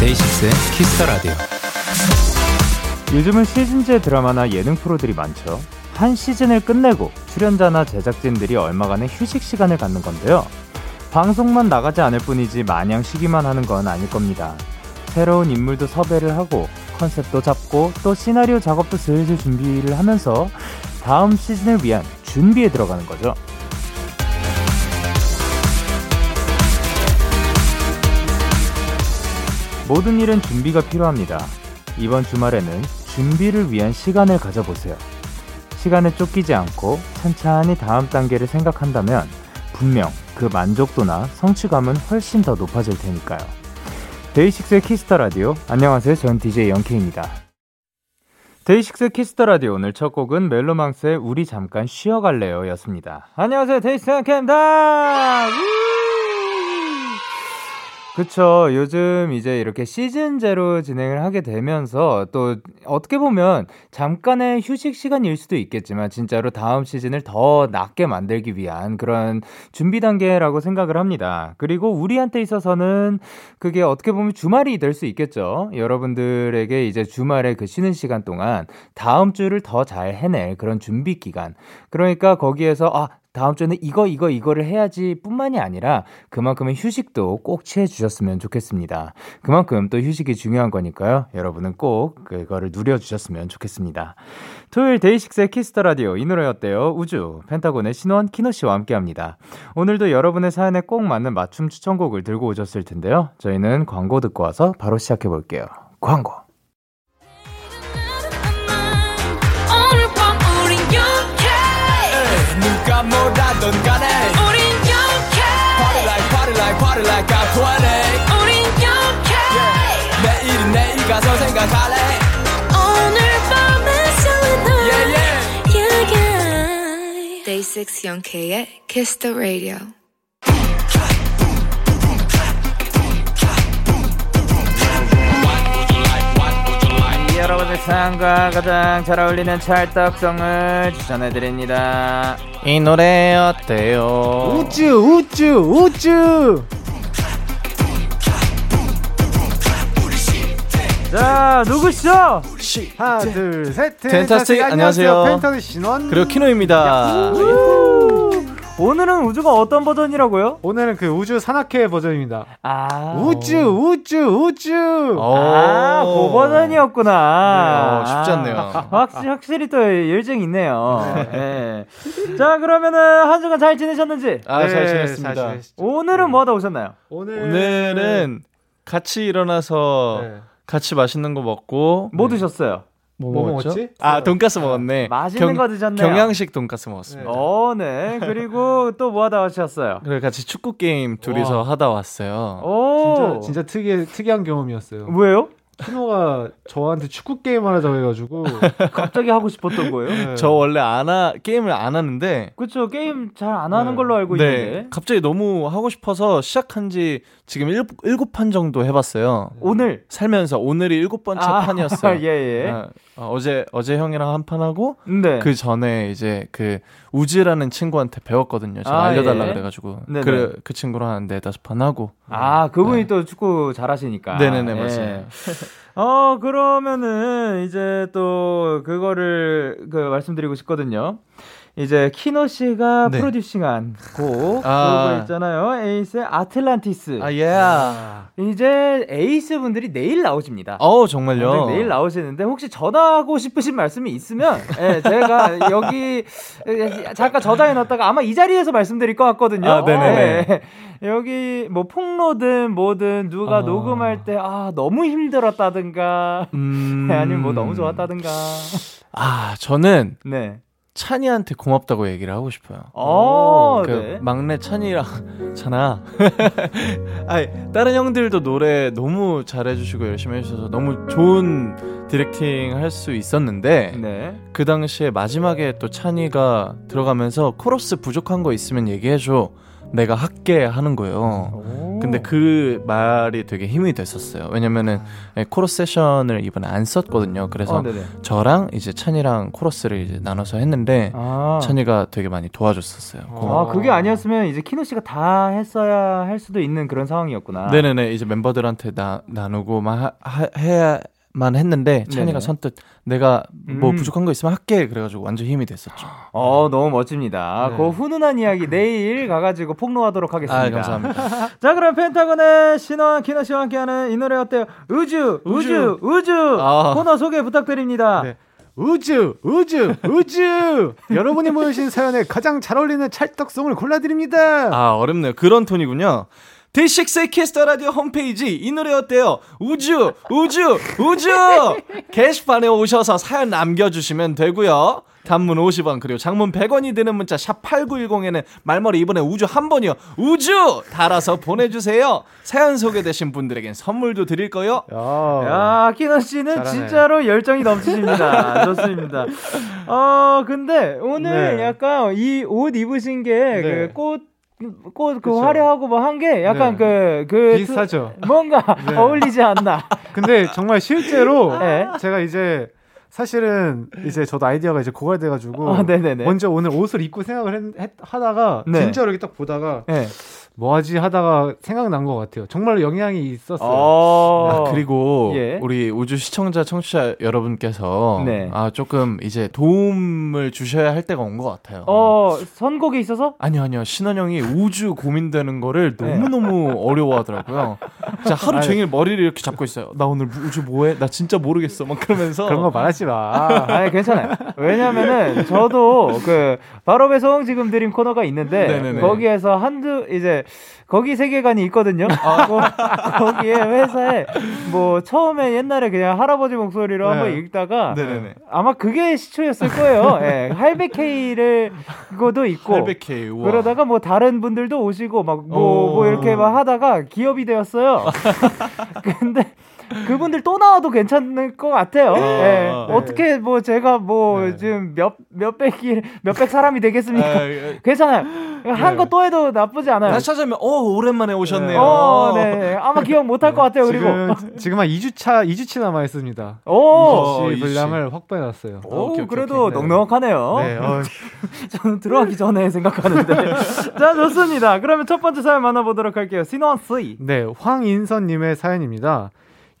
데이식스의 Kiss the Radio. 요즘은 시즌제 드라마나 예능 프로들이 많죠. 한 시즌을 끝내고 출연자나 제작진들이 얼마간의 휴식 시간을 갖는 건데요. 방송만 나가지 않을 뿐이지 마냥 쉬기만 하는 건 아닐 겁니다. 새로운 인물도 섭외를 하고 concept도 잡고 또 시나리오 작업도 슬슬 준비를 하면서 다음 시즌을 위한 준비에 들어가는 거죠. 모든 일은 준비가 필요합니다. 이번 주말에는 준비를 위한 시간을 가져보세요. 시간에 쫓기지 않고 천천히 다음 단계를 생각한다면 분명 그 만족도나 성취감은 훨씬 더 높아질 테니까요. 데이식스의 Kiss the Radio. 안녕하세요. 전 DJ 영케입니다. 데이식스 Kiss the Radio 오늘 첫 곡은 멜로망스의 우리 잠깐 쉬어갈래요 였습니다. 안녕하세요. 데이식스 영케입니다. 그쵸. 요즘 이제 이렇게 시즌제로 진행을 하게 되면서 또 어떻게 보면 잠깐의 휴식 시간일 수도 있겠지만 진짜로 다음 시즌을 더 낫게 만들기 위한 그런 준비 단계라고 생각을 합니다. 그리고 우리한테 있어서는 그게 어떻게 보면 주말이 될 수 있겠죠. 여러분들에게 이제 주말에 그 쉬는 시간 동안 다음 주를 더 잘 해낼 그런 준비 기간. 그러니까 거기에서 아, 다음 주에는 이거 이거 이거를 해야지 뿐만이 아니라 그만큼의 휴식도 꼭 취해 주셨으면 좋겠습니다. 그만큼 또 휴식이 중요한 거니까요. 여러분은 꼭 그거를 누려 주셨으면 좋겠습니다. 토요일 데이식스의 Kiss the Radio 이 노래 어때요? 우주 펜타곤의 신원 키노 씨와 함께 합니다. 오늘도 여러분의 사연에 꼭 맞는 맞춤 추천곡을 들고 오셨을 텐데요. 저희는 광고 듣고 와서 바로 시작해 볼게요. 광고. 가 뭐라던 간에 우린 영케 Party like party like party like I'm 20 우린 영케 yeah. 내일은 내일 가서 생각할래 오늘 밤에 설레는 yeah, yeah. yeah, yeah. Day 6 영케의 Kiss the Radio 여러분의 삶과 가장 잘 어울리는 찰떡성을 추천해드립니다. 이 노래 어때요? 우쭈 우쭈 우쭈 자 누구시죠? 하나 둘셋 펜타스틱, 안녕하세요. 펜타스 신원 그리고 키노입니다. 오늘은 우주가 어떤 버전이라고요? 오늘은 그 우주 산악회 버전입니다 아 우쭈 우쭈 우쭈 아, 그 버전이었구나. 어, 쉽지 않네요. 확실히, 확실히 또 열정이 있네요. 네. 자, 그러면은 한 주간 잘 지내셨는지? 아, 잘 네, 지냈습니다. 잘. 오늘은 뭐 하다 오셨나요? 오늘 오늘은 같이 일어나서 네. 같이 맛있는 거 먹고 뭐 드셨어요? 뭐, 뭐 먹었죠? 먹었지? 아, 돈가스 먹었네. 맛있는 거 드셨네요. 경양식 돈가스 먹었습니다. 어, 네. 그리고 또 뭐 하다 오셨어요? 그리고 같이 축구 게임 둘이서 와. 하다 왔어요. 오. 진짜 진짜 특이 특이한 경험이었어요. 왜요? 키노가 저한테 축구 게임 하자고 해가지고 갑자기 하고 싶었던 거예요? 네. 저 원래 안 하, 게임을 안 하는데 그쵸. 게임 잘 안 하는 네. 걸로 알고 네, 있는데. 갑자기 너무 하고 싶어서 시작한 지 지금 일, 일곱 판 정도 해봤어요. 오늘. 살면서 오늘이 일곱 번째 아, 판이었어요. 예, 예. 어, 어, 어제 어제 형이랑 한 판 하고 네. 그 전에 이제 그 우즈라는 친구한테 배웠거든요. 제가 아, 알려달라 예. 그래가지고 네네. 그, 그 친구랑 한 네다섯 판 하고 아, 그분이 네. 또 축구 잘하시니까. 네네네, 예. 맞아요. 어, 그러면은 이제 또 그거를 그 말씀드리고 싶거든요. 이제 키노 씨가 네. 프로듀싱한 곡 아. 그거 있잖아요. 에이스의 아틀란티스. 아 예. 이제 에이스 분들이 내일 나오십니다. 어 정말요. 네, 내일 나오시는데 혹시 전하고 싶으신 말씀이 있으면 예, 제가 여기 예, 잠깐 저장해 놨다가 아마 이 자리에서 말씀드릴 것 같거든요. 아, 네네네. 예. 여기 뭐 폭로든 뭐든 누가 어. 녹음할 때 아 너무 힘들었다든가 음... 아니면 뭐 너무 좋았다든가 아 저는 네. 찬이한테 고맙다고 얘기를 하고 싶어요. 어, 그 네. 막내 찬이랑 잖아. 아니 다른 형들도 노래 너무 잘해주시고 열심히 해주셔서 너무 좋은 디렉팅 할 수 있었는데 네. 그 당시에 마지막에 또 찬이가 들어가면서 코러스 부족한 거 있으면 얘기해줘. 내가 할게 하는 거예요. 근데 그 말이 되게 힘이 됐었어요. 왜냐면은 예, 코러스 세션을 이번에 안 썼거든요. 그래서 어. 저랑 이제 찬이랑 코러스를 이제 나눠서 했는데 아. 찬이가 되게 많이 도와줬었어요. 아, 그게 아니었으면 이제 키노 씨가 다 했어야 할 수도 있는 그런 상황이었구나. 네네네 이제 멤버들한테 나 나누고만 하, 하- 해야 만 했는데 찬이가 네네. 선뜻 내가 뭐 음. 부족한 거 있으면 할게 그래가지고 완전 힘이 됐었죠. 어, 너무 멋집니다. 네. 그 훈훈한 이야기 내일 가가지고 폭로하도록 하겠습니다. 아 감사합니다. 자, 그럼 펜타곤의 신원 키노 씨와 함께하는 이 노래 어때요? 우주, 우주, 우주. 아. 코너 소개 부탁드립니다. 네. 우주, 우주, 우주! 여러분이 모여주신 사연에 가장 잘 어울리는 찰떡송을 골라드립니다. 아 어렵네요. 그런 톤이군요. 데이식스의 Kiss the Radio 홈페이지 이 노래 어때요? 우주 우주 우주 게시판에 오셔서 사연 남겨주시면 되고요. 단문 50원 그리고 장문 100원이 드는 문자 샵 8910에는 말머리 이번에 우주 한 번이요. 우주 달아서 보내주세요. 사연 소개되신 분들에겐 선물도 드릴 거요. 야, 야, 키노 씨는 잘하네. 진짜로 열정이 넘치십니다. 좋습니다. 어, 근데 오늘 네. 약간 이 옷 입으신 게 네. 그 꽃, 꽃, 그 그쵸. 화려하고 뭐 한 게 약간 네. 그, 그. 비슷하죠. 트- 뭔가 네. 어울리지 않나. 근데 정말 실제로 네. 제가 이제 사실은 이제 저도 아이디어가 이제 고갈돼가지고 어, 네네네. 먼저 오늘 옷을 입고 생각을 했, 했- 하다가 네. 진짜로 이렇게 딱 보다가 네. 뭐하지 하다가 생각난 것 같아요. 정말로 영향이 있었어요. 어. 아, 그리고 예. 우리 우주 시청자 청취자 여러분께서 네. 아 조금 이제 도움을 주셔야 할 때가 온 것 같아요. 어, 선곡에 있어서? 아니요, 아니요. 신원 형이 우주 고민되는 거를 네. 너무 너무 어려워하더라고요. 진짜 하루 종일 머리를 이렇게 잡고 있어요. 나 오늘 우주 뭐해? 나 진짜 모르겠어. 막 그러면서. 그런 거 말하지 마. 아니, 괜찮아요. 왜냐면은 저도 그 바로 배송 지금 드림 코너가 있는데 네네네. 거기에서 한두 이제 거기 세계관이 있거든요. 아. 거, 거기에 회사에 뭐 처음에 옛날에 그냥 할아버지 목소리로 한번 네. 읽다가 네네네. 아마 그게 시초였을 거예요. 예. 할배케이를 그거도 있고 800K. 우와. 그러다가 뭐 다른 분들도 오시고 막뭐 오. 뭐 이렇게 막 하다가 기업이 되었어요. 근데 그분들 또 나와도 괜찮을 것 같아요. 예. 네. 어떻게 뭐 제가 뭐 네. 지금 몇 몇백이 몇백 사람이 되겠습니까? 아, 예. 괜찮아요. 한 거 또 해도 나쁘지 않아요. 다시 찾아면 어 오랜만에 오셨네요. 어, 네. 아마 기억 못 할 것 같아요. 그리고 지금 지금 한 2주차 2주치 남아 있습니다. 오, 어, 이 이씨. 분량을 확보해 놨어요. 오, 오케이, 오케이, 그래도 오케이. 네. 넉넉하네요. 네, 어, 저는 들어가기 전에 생각하는데. 자, 좋습니다. 그러면 첫 번째 사연 만나보도록 할게요. 신원 쓰이. 네, 황인선 님의 사연입니다.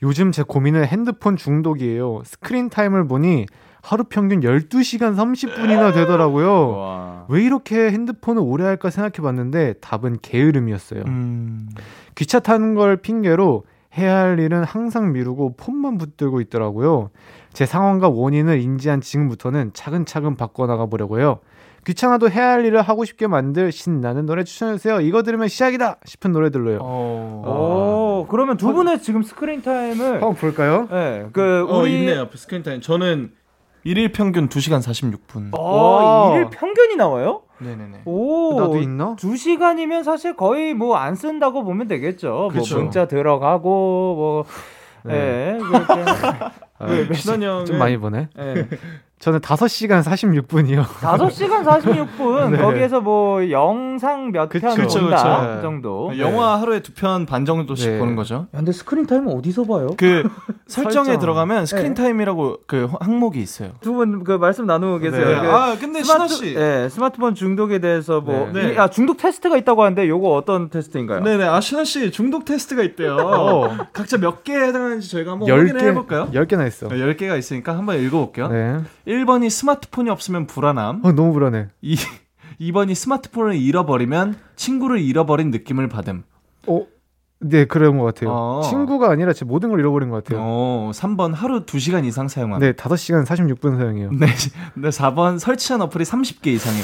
요즘 제 고민은 핸드폰 중독이에요. 스크린 타임을 보니 하루 평균 12시간 30분이나 되더라고요. 와. 왜 이렇게 핸드폰을 오래 할까 생각해 봤는데 답은 게으름이었어요. 음. 기차 타는 걸 핑계로 해야 할 일은 항상 미루고 폰만 붙들고 있더라고요. 제 상황과 원인을 인지한 지금부터는 차근차근 바꿔나가 보려고요. 귀찮아도 해야 할 일을 하고 싶게 만들 신나는 노래 추천해주세요. 이거 들으면 시작이다 싶은 노래들로요. 어. 오, 그러면 두 분의 지금 스크린 타임을 한번 볼까요? 네, 그 어, 우리 있네요. 스크린 타임. 저는 일일 평균 2시간 46분. 어, 와. 일일 평균이 나와요? 네네네. 오, 나도 있나? 두 시간이면 사실 거의 뭐 안 쓴다고 보면 되겠죠. 그쵸. 뭐 문자 들어가고 뭐 예, 그렇게 아, 신원 형은 좀 많이 보네. 예. 저는 5시간 46분이요. 5시간 46분 네. 거기에서 뭐 영상 몇 그쵸, 편 그쵸, 본다 그쵸. 정도. 영화 하루에 두 편 반 정도씩 네. 보는 거죠. 야, 근데 스크린 타임은 어디서 봐요? 그 설정에 설정. 들어가면 네. 스크린 타임이라고 그 항목이 있어요. 두 분 그 말씀 나누고 계세요. 네. 그아 근데 신원 씨. 예, 스마트폰 중독에 대해서 뭐 네. 이- 아, 중독 테스트가 있다고 하는데 요거 어떤 테스트인가요? 네 네 아 신원 씨 중독 테스트가 있대요. 어. 각자 몇 개에 해당하는지 저희가 한번 확인을 10개, 해볼까요? 10개나 있어. 10개가 있으니까 한번 읽어 볼게요. 네. 1번이 스마트폰이 없으면 불안함. 어, 너무 불안해. 이 2번이 스마트폰을 잃어버리면 친구를 잃어버린 느낌을 받음. 어? 네, 그런 것 같아요. 어. 친구가 아니라 제 모든 걸 잃어버린 것 같아요. 어, 3번 하루 2시간 이상 사용함. 네, 5시간 46분 사용해요. 네, 네 4번 설치한 어플이 30개 이상임.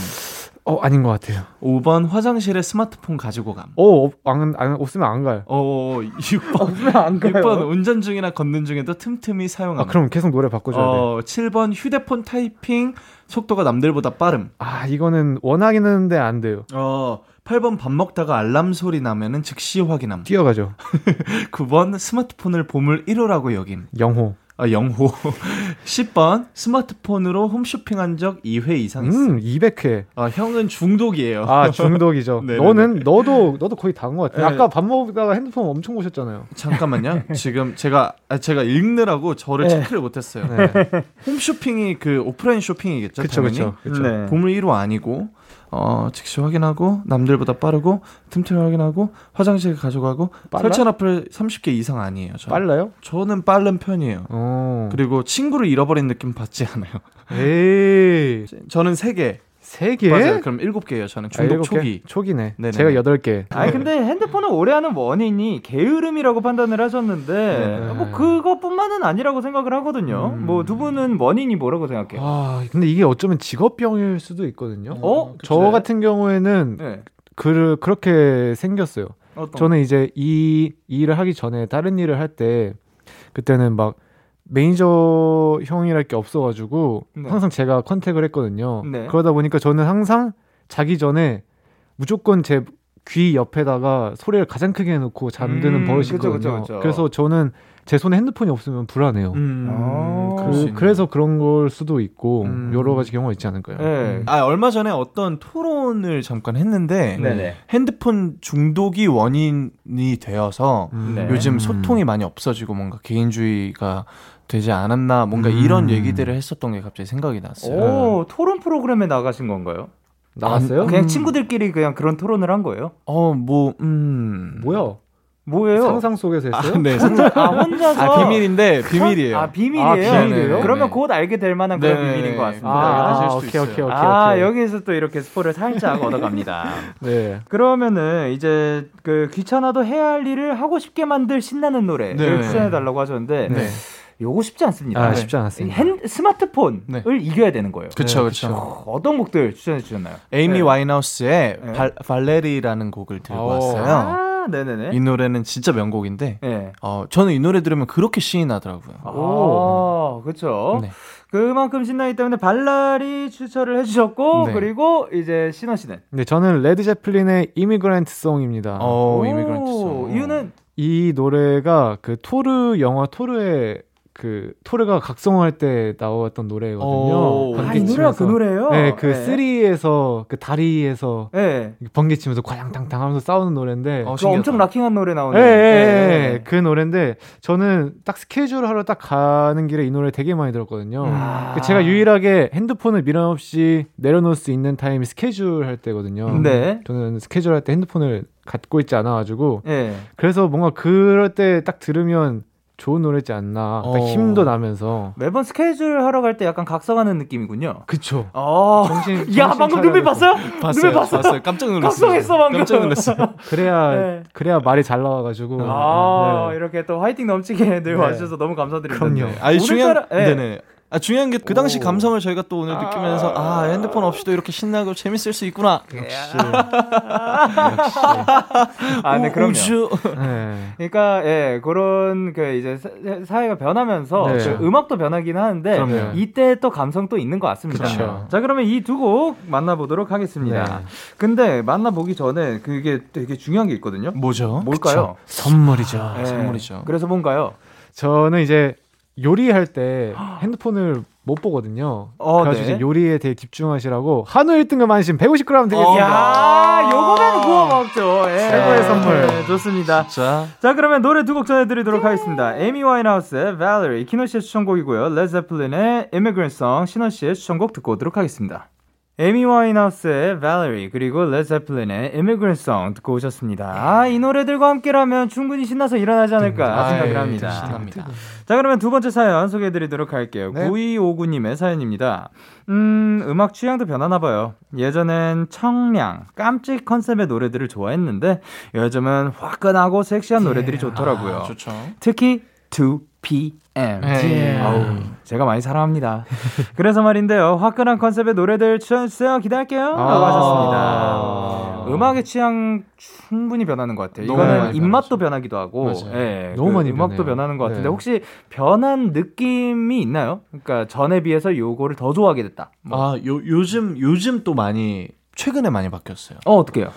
어 아닌 것 같아요. 5번 화장실에 스마트폰 가지고 감. 어, 없, 안, 안, 없으면 안 가요. 어, 6번. 없으면 안 가요. 6번 운전 중이나 걷는 중에도 틈틈이 사용함. 아, 그럼 계속 노래 바꿔줘야 돼. 어, 7번 휴대폰 타이핑 속도가 남들보다 빠름. 아, 이거는 원하긴 하는데 안 돼요. 어, 8번 밥 먹다가 알람 소리 나면은 즉시 확인함. 뛰어가죠. 9번 스마트폰을 보물 1호라고 여김. 영호. 아, 영호. 10번 스마트폰으로 홈쇼핑한 적 2회 이상. 음, 200회. 아, 형은 중독이에요. 아, 중독이죠. 너는, 너도, 너도 거의 다 한 것 같아. 네. 아까 밥 먹다가 핸드폰 엄청 보셨잖아요. 잠깐만요. 지금 제가 아, 제가 읽느라고 저를 네. 체크를 못 했어요. 네. 홈쇼핑이 그 오프라인 쇼핑이겠죠, 그쵸, 당연히. 그쵸. 그쵸. 네. 보물 1호 아니고 어, 즉시 확인하고 남들보다 빠르고 틈틈이 확인하고 화장실 가져가고 빨라? 설치 앞을 30개 이상 아니에요. 저는. 빨라요? 저는 빠른 편이에요. 어. 그리고 친구를 잃어버린 느낌 받지 않아요. 에이. 저는 3개. 세 개? 맞아요. 그럼 7개예요. 저는 아, 중독 일곱 개? 초기. 초기네. 네네네. 제가 여덟 개. 아니 근데 핸드폰을 오래 하는 원인이 게으름이라고 판단을 하셨는데 네. 뭐 그것뿐만은 아니라고 생각을 하거든요. 음. 뭐두 분은 원인이 뭐라고 생각해요? 아, 근데 이게 어쩌면 직업병일 수도 있거든요. 어? 저 같은 경우에는 네. 그, 그렇게 생겼어요. 어떤 저는 이제 이, 이 일을 하기 전에 다른 일을 할 때 그때는 막 매니저 형이랄 게 없어가지고 네. 항상 제가 contact을 했거든요. 네. 그러다 보니까 저는 항상 자기 전에 무조건 제 귀 옆에다가 소리를 가장 크게 해놓고 잠드는 음, 버릇이 그쵸, 있거든요. 그쵸, 그쵸. 래서 저는 제 손에 핸드폰이 없으면 불안해요. 음, 아, 수 그. 그래서 그런 걸 수도 있고 음. 여러 가지 경우가 있지 않을까요? 네. 아, 얼마 전에 어떤 토론을 잠깐 했는데 네네. 핸드폰 중독이 원인이 되어서 음. 네. 요즘 소통이 많이 없어지고 뭔가 개인주의가 되지 않았나 뭔가 음. 이런 얘기들을 했었던 게 갑자기 생각이 났어요. 오 토론 프로그램에 나가신 건가요? 나갔어요? 그냥 음. 친구들끼리 그냥 그런 토론을 한 거예요? 어, 뭐, 음. 뭐야? 뭐예요? 상상 속에서 아, 했어요? 네. 상상- 아 혼자서 아, 비밀인데, 비밀이에요. 아 비밀이에요. 아, 비밀이에요? 그러면 네. 곧 알게 될 만한 그런 네. 비밀인 것 같습니다. 아, 아, 오케이, 오케이, 있어요. 오케이, 아, 오케이. 여기서 또 이렇게 스포를 살짝 얻어갑니다. 네. 그러면은 이제 그 귀찮아도 해야 할 일을 하고 싶게 만들 신나는 노래를 네. 추천해 달라고 하셨는데 네. 요거 쉽지 않습니다. 아, 쉽지 않았습니다. 핸, 스마트폰을 네. 이겨야 되는 거예요. 그쵸, 네, 그쵸. 어, 어떤 곡들 추천해 주셨나요? 에이미 네. 와인하우스의 네. 발, Valerie라는 곡을 들고 오. 왔어요. 아, 네네네. 이 노래는 진짜 명곡인데, 네. 어, 저는 이 노래 들으면 그렇게 신이 나더라고요. 아, 그렇죠. 네. 그만큼 신나기 때문에 Valerie 추천을 해주셨고 네. 그리고 이제 신원 씨는 네, 저는 레드 제플린의 Immigrant Song입니다. 어, 오, Immigrant Song. 이유는 이 노래가 그 토르 영화 토르의 그 토르가 각성할 때 나왔던 노래거든요. 오. 아, 이 노래가 그 노래예요. 네, 그 쓰리에서 그 다리에서 네. 번개 치면서 꽝탕탕 하면서 싸우는 노래인데 어, 그. 엄청 락킹한 노래 나오는. 예, 예, 네. 예. 그 노래인데 저는 딱 스케줄 하러 딱 가는 길에 이 노래 되게 많이 들었거든요. 아. 그 제가 유일하게 핸드폰을 미련 없이 내려놓을 수 있는 타임이 스케줄 할 때거든요. 네. 저는 스케줄 할 때 핸드폰을 갖고 있지 않아가지고 예. 그래서 뭔가 그럴 때 딱 들으면 좋은 노래지 않나. 딱 어. 힘도 나면서. 매번 스케줄 하러 갈 때 약간 각성하는 느낌이군요. 그쵸. 어. 정신, 야, 정신 방금 눈빛. 봤어요? 봤어요, 눈빛 봤어요? 봤어요. 깜짝 놀랐어요. 각성했어, 방금. 깜짝 놀랐어요. 그래야 네. 그래야 말이 잘 나와가지고. 아, 네. 이렇게 또 화이팅 넘치게 늘 네. 와주셔서 너무 감사드립니다. 그럼요. 아니 중요한 예. 네네. 아 중요한 게 그 당시 오. 감성을 저희가 또 오늘 느끼면서 아 핸드폰 없이도 이렇게 신나고 재밌을 수 있구나. 역시. 아, 네, 우- 그럼요. 우주. 네. 그러니까 예 그런 그 이제 사- 사회가 변하면서 네. 그 음악도 변하긴 하는데 그럼요. 이때 또 감성 또 있는 것 같습니다. 그쵸. 자 그러면 이 두 곡 만나보도록 하겠습니다. 네. 근데 만나보기 전에 그게 되게 중요한 게 있거든요. 뭐죠? 뭘까요? 선물이죠. 예. 선물이죠. 그래서 뭔가요? 저는 이제 요리할 때 핸드폰을 못 보거든요. 어, 그래서 네. 이제 요리에 되게 집중하시라고 한우 1등급 안심 150g 드리겠습니다. 어. 야, 요거는 구워 먹죠. 예. 최고의 선물. 네, 좋습니다. 자자 그러면 노래 두 곡 전해드리도록 하겠습니다. 에이미 와인하우스의 Valerie, 키노 씨의 추천곡이고요. 레드제플린의 Immigrant Song, 신원 씨의 추천곡 듣고 오도록 하겠습니다. 에이미 와인하우스의 Valerie 그리고 레드제플린의 Immigrant Song 듣고 오셨습니다. 아, 이 노래들과 함께라면 충분히 신나서 일어나지 않을까 생각을 아이, 합니다. 신납니다. 자 그러면 두 번째 사연 소개해드리도록 할게요. 네. 9259님의 사연입니다. 음 음악 취향도 변하나 봐요. 예전엔 청량, 깜찍 컨셉의 노래들을 좋아했는데 요즘은 화끈하고 섹시한 노래들이 좋더라고요. 아, 좋죠. 특히 2 PM. 네. 아우, 제가 많이 사랑합니다. 그래서 말인데요. 화끈한 컨셉의 노래들 추천해주세요. 기대할게요. 라고 아. 하셨습니다. 음악의 취향 충분히 변하는 것 같아요. 이거는 많이 입맛도 변하기도 하고, 맞아요. 예, 너무 그 많이 음악도 변해요. 변하는 것 같은데 네. 혹시 변한 느낌이 있나요? 그러니까 전에 비해서 요거를 더 좋아하게 됐다. 뭐. 아, 요, 요즘, 요즘 또 많이, 최근에 많이 바뀌었어요. 어 어떻게요?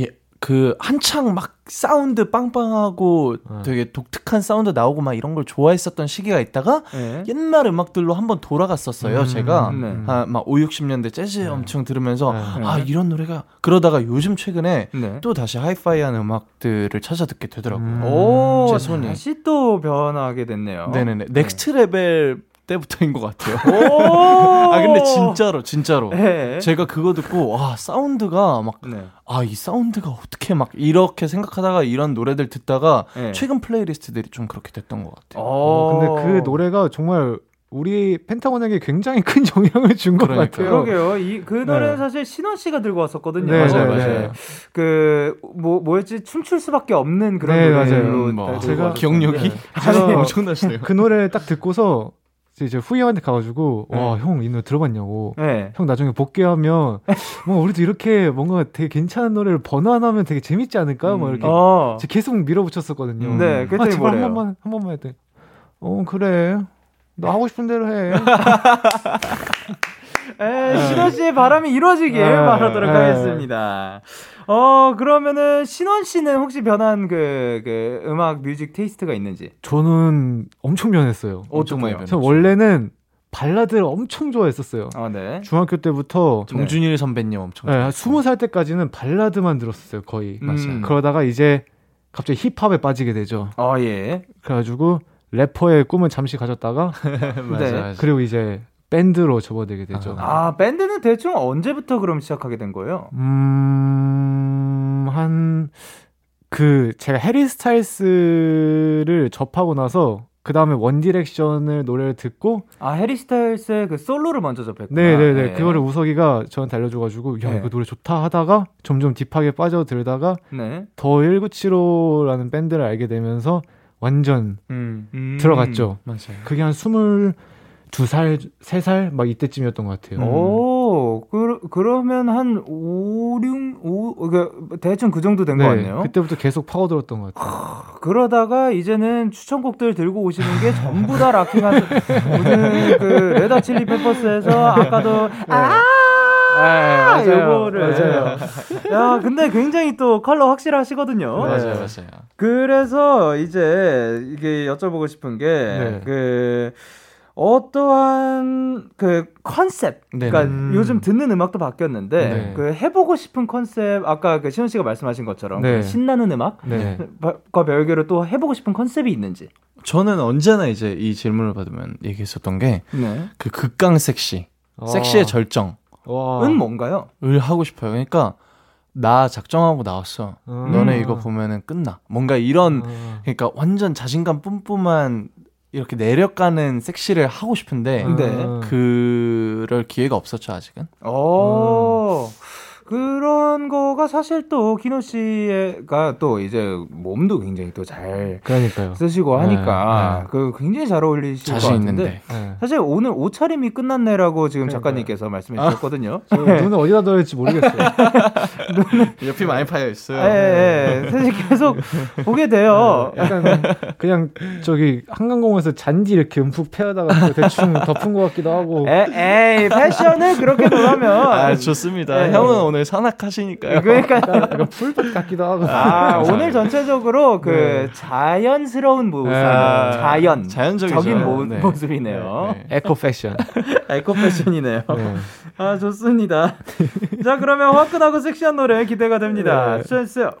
예, 그, 한창 막 사운드 빵빵하고 어. 되게 독특한 사운드 나오고 막 이런 걸 좋아했었던 시기가 있다가 네. 옛날 음악들로 한번 돌아갔었어요, 음, 제가. 네. 한막 5, 60년대 재즈 엄청 들으면서 네. 아, 이런 노래가 그러다가 요즘 최근에 네. 또 다시 하이파이한 음악들을 찾아 듣게 되더라고요. 음. 오, 제 손이. 다시 또 변하게 됐네요. 네네네. Next Level 때부터인 것 같아요. 오! 아 근데 진짜로 진짜로 네. 제가 그거 듣고 와 사운드가 막 네. 아이 사운드가 어떻게 막 이렇게 생각하다가 이런 노래들 듣다가 네. 최근 플레이리스트들이 좀 그렇게 됐던 것 같아요. 어, 근데 그 노래가 정말 우리 펜타곤에게 굉장히 큰 영향을 준것 그러니까요. 같아요. 그러게요. 이 그 노래는 네. 사실 신원 씨가 들고 왔었거든요. 네, 맞아요, 네, 맞아요. 네. 그뭐 뭐였지 춤출 수밖에 없는 그런 네, 노래로 맞아요. 뭐, 제가. 기억력이 제가 엄청나시네요. 그 노래 딱 듣고서 이제 후이 형한테 가가지고 네. 와형 이 노래 들어봤냐고. 네. 형 나중에 복귀하면 뭐 우리도 이렇게 뭔가 되게 괜찮은 노래를 번안하면 되게 재밌지 않을까? 뭐 이렇게 어. 계속 밀어붙였었거든요. 음. 네, 아 제발 한 뭐래요? 번만 한 번만 해도 어 그래 너 하고 싶은 대로 해. 에, 신원 씨의 바람이 이루어지길 네. 바라도록 네. 하겠습니다. 어, 그러면은 신원 씨는 혹시 변한 그, 그 음악 music taste가 있는지? 저는 엄청 변했어요. 엄청 많이 변했죠. 원래는 발라드를 엄청 좋아했었어요. 아, 네. 중학교 때부터 정준일 선배님 엄청 네. 스무 살 때까지는 발라드만 들었었어요 거의. 음. 맞아요. 그러다가 이제 갑자기 힙합에 빠지게 되죠. 어, 예. 그래가지고 래퍼의 꿈을 잠시 가졌다가 맞아요, 네. 맞아요. 그리고 이제 밴드로 접어들게 되죠. 아, 밴드는 대충 언제부터 그럼 시작하게 된 거예요? 음, 한, 그, 제가 해리 스타일스를 접하고 나서, 그 다음에 원디렉션을 노래를 듣고, 아, 해리 스타일스의 그 솔로를 먼저 접했구나. 네네네, 네. 그거를 우석이가 저한테 알려줘가지고, 야, 네. 이거 노래 좋다 하다가, 점점 deep하게 빠져들다가, 네. The 1975라는 밴드를 알게 되면서, 완전 음, 음. 들어갔죠. 맞아요. 그게 한 22살, 3살? 막 이때쯤이었던 것 같아요. 오, 그, 그러면 한 5, 6, 5, 그, 대충 그 정도 된것 같네요. 그때부터 계속 파고들었던 것 같아요. 그러다가 이제는 추천곡들 들고 오시는 게 전부 다 락킹한 무슨 그 레다 칠리 페퍼스에서 아까도 아 아, 요거를 맞아요. 야 근데 굉장히 또 컬러 확실하시거든요. 맞아요, 네. 맞아요. 그래서 이제 이게 여쭤보고 싶은 게 네. 그 어떠한 그 컨셉, 네네. 그러니까 음. 요즘 듣는 음악도 바뀌었는데 네. 그 해보고 싶은 컨셉 아까 그 신원 씨가 말씀하신 것처럼 네. 그 신나는 음악 네. 과 별개로 또 해보고 싶은 컨셉이 있는지. 저는 언제나 이제 이 질문을 받으면 얘기했었던 게그 네. 극강 섹시, 섹시의 와. 은 뭔가요? 하고 싶어요. 그러니까 나 작정하고 나왔어. 음. 너네 이거 보면은 끝나. 뭔가 이런 아. 그러니까 완전 자신감 뿜뿜한 이렇게 내려가는 섹시를 하고 싶은데 네. 아. 그럴 기회가 없었죠 아직은. 어. 그런 거가 사실 또 키노 씨가 또 이제 몸도 굉장히 또 잘. 쓰시고 하니까 네, 그 굉장히 잘 어울리실 것 자신 같은데 있는데. 네. 사실 오늘 옷차림이 끝났네라고 지금 그러니까요. 작가님께서 말씀해 주셨거든요. 저 눈을 어디다 넣어야 할지 모르겠어요. 옆이 많이 파여 있어요. 예, 예, 예. 사실 계속 보게 돼요. 약간 그냥 저기 한강공원에서 잔디 이렇게 움푹 패여다가 대충 덮은 것 같기도 하고. 에, 에이, 패션을 그렇게 놀라면. 아 좋습니다. 네. 형은 오늘 산악하시니까요. 그러니까 약간 풀밭 같기도 하고. 아, 오늘 전체적으로 그 네. 자연스러운 모습, 아, 자연, 자연적이죠. 적인 모, 네. 모습이네요. 네. 에코 패션. 에코 패션이네요. 네. 아, 좋습니다. 자, 그러면 화끈하고 섹시한 노래 기대가 됩니다. 네. 추천해주세요.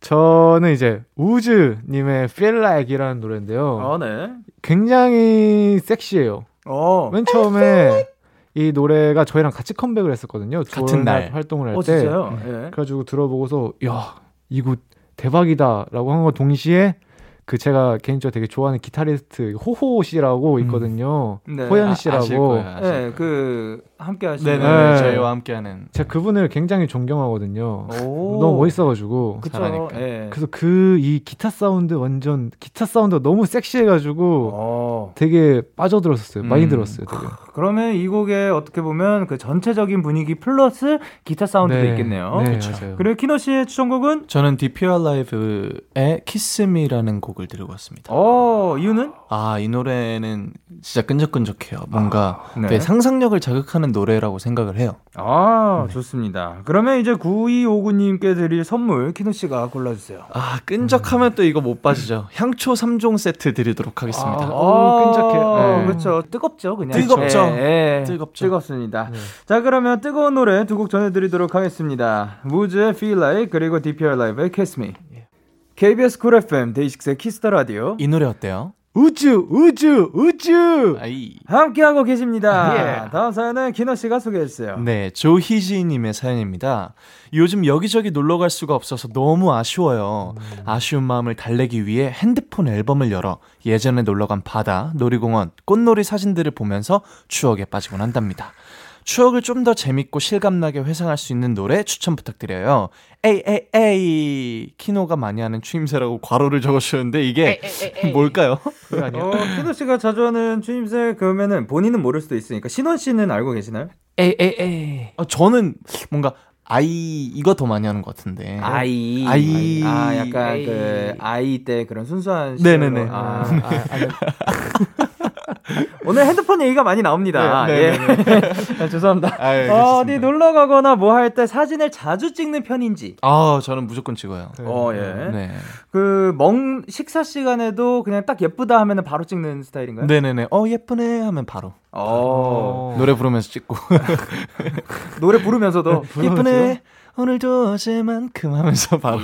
저는 이제 우즈님의 Feel Like이라는 노래인데요. 어, 네. 굉장히 섹시해요. 어, 맨 처음에 이 노래가 저희랑 같이 컴백을 했었거든요. 같은 날. 활동을 할 어, 때. 진짜요? 예. 그래가지고 들어보고서 야 이거 대박이다라고 한 거 동시에 그 제가 개인적으로 되게 좋아하는 기타리스트 호호 씨라고 있거든요. 네. 호연 아, 아실 씨라고. 거예요, 아실 네, 그 함께 하시는 네네 네. 저희와 함께하는 제가 그분을 굉장히 존경하거든요. 오. 너무 멋있어가지고. 그쵸. 예. 그래서 그 이 기타 사운드 완전 기타 사운드 너무 섹시해가지고 어. 되게 빠져들었었어요. 많이 음. 들었어요. 되게. 그러면 이 곡에 어떻게 보면 그 전체적인 분위기 플러스 기타 사운드도 네. 있겠네요. 네. 맞아요. 그리고 키노 씨의 추천곡은 저는 DPR LIVE의 Kiss Me라는 곡을 들고 왔습니다. 어 이유는 아, 이 노래는 진짜 끈적끈적해요. 뭔가 네. 되게 상상력을 자극하는 노래라고 생각을 해요. 아 좋습니다. 그러면 이제 9259님께 드릴 선물 키노 씨가 골라주세요. 아, 끈적하면 또 이거 못 빠지죠. 향초 3종 세트 드리도록 하겠습니다. 아, 어, 끈적해. 네. 그렇죠. 뜨겁죠, 그냥. 뜨겁죠. 예, 예. 뜨겁죠. 뜨겁습니다. 네. 자, 그러면 뜨거운 노래 두 곡 전해드리도록 하겠습니다. 무즈의 Feel Like 그리고 DPR 라이브의 Kiss Me. KBS 쿨 FM 데이식스의 키스터 라디오 이 노래 어때요? 우주 우주 우주. 아이. 함께하고 계십니다. 예. 다음 사연은 키노 씨가 소개해 주세요. 네, 조희지님의 사연입니다. 요즘 여기저기 놀러 갈 수가 없어서 너무 아쉬워요. 아쉬운 마음을 달래기 위해 핸드폰 앨범을 열어 예전에 놀러 간 바다, 놀이공원, 꽃놀이 사진들을 보면서 추억에 빠지곤 한답니다. 추억을 좀 더 재밌고 실감나게 회상할 수 있는 노래 추천 부탁드려요. 에이, 에이, 에이. 키노가 많이 하는 추임새라고 괄호를 적어주셨는데 이게 뭘까요? 그거 아니야? 어, 키노 씨가 자주 하는 추임새 그러면은 본인은 모를 수도 있으니까 신원 씨는 알고 계시나요? 에이, 에이, 에이. 어, 저는 뭔가 아이, 이거 더 많이 하는 것 같은데. 아이. 아이. 아, 약간 아이. 그 아이 때 그런 순수한 네네네. 아, 아, 아니, 오늘 핸드폰 얘기가 많이 나옵니다. 네, 예. 네, 아, 죄송합니다. 아, 예, 어, 그렇습니다. 놀러 가거나 뭐 할 때 사진을 자주 찍는 편인지. 아, 저는 무조건 찍어요. 어, 예. 네. 그 먹 식사 시간에도 그냥 딱 예쁘다 하면은 바로 찍는 스타일인가요? 네네네. 어, 예쁘네 하면 바로. 어. 노래 부르면서 찍고. 노래 부르면서도 예쁘네. 오늘도 어제만큼 하면서 바로.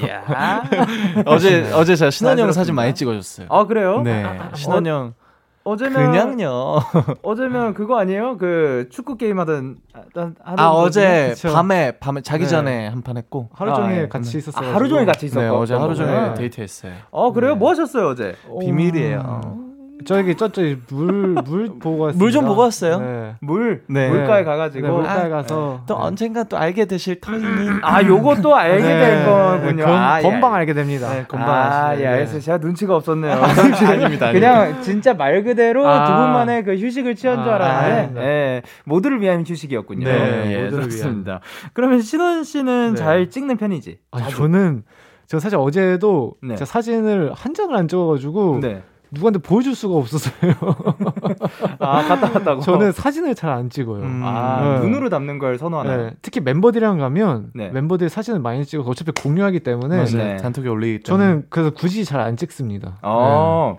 어제, 어제 제가 신원이 형 사진. 많이 찍어줬어요. 아, 그래요? 네. 신원이 형. 어 제면 그냥요. 어제면 그거 아니에요? 그 축구 게임 하던 하던 아? 어제 그쵸. 밤에, 밤에 자기 네. 전에 한 판 했고. 하루 아, 종일 예. 같이 있었어. 아, 하루 종일 같이 있었고. 네, 어제 하루 종일. 데이트했어요. 어, 그래요? 뭐 하셨어요, 어제? 비밀이에요. 저기 저기 물물 보고 왔어요. 물 좀 보고 왔어요? 네. 물 네. 물가에 네, 가가지고 물가에 아, 가서 또 네. 언젠가 또 알게 되실 터이니. 아 요것도 알게 네. 된 거군요. 건, 아, 예. 건방 알게 됩니다. 네, 건방 아, 아시네. 예, 알겠어요. 제가 눈치가 없었네요. 아닙니다. 그냥 진짜 말 그대로 아. 두 분만의 그 휴식을 취한 줄 아, 알았는데, 아닙니다. 예, 모두를 위한 휴식이었군요. 네, 예, 모두를 좋습니다. 그러면 신원 씨는 네. 잘 찍는 편이지? 아니, 저는 저 사실 어제도 네. 제가 사진을 한 장을 안 찍어가지고 네. 누구한테 보여줄 수가 없었어요. 아, 갔다 왔다고? 저는 사진을 잘 안 찍어요. 음. 아, 네. 눈으로 담는 걸 선호하나요? 네, 특히 멤버들이랑 가면 네. 멤버들 사진을 많이 찍어서 어차피 공유하기 때문에. 네. 단톡에 올리기 때문에. 저는 그래서 굳이 잘 안 찍습니다. 어,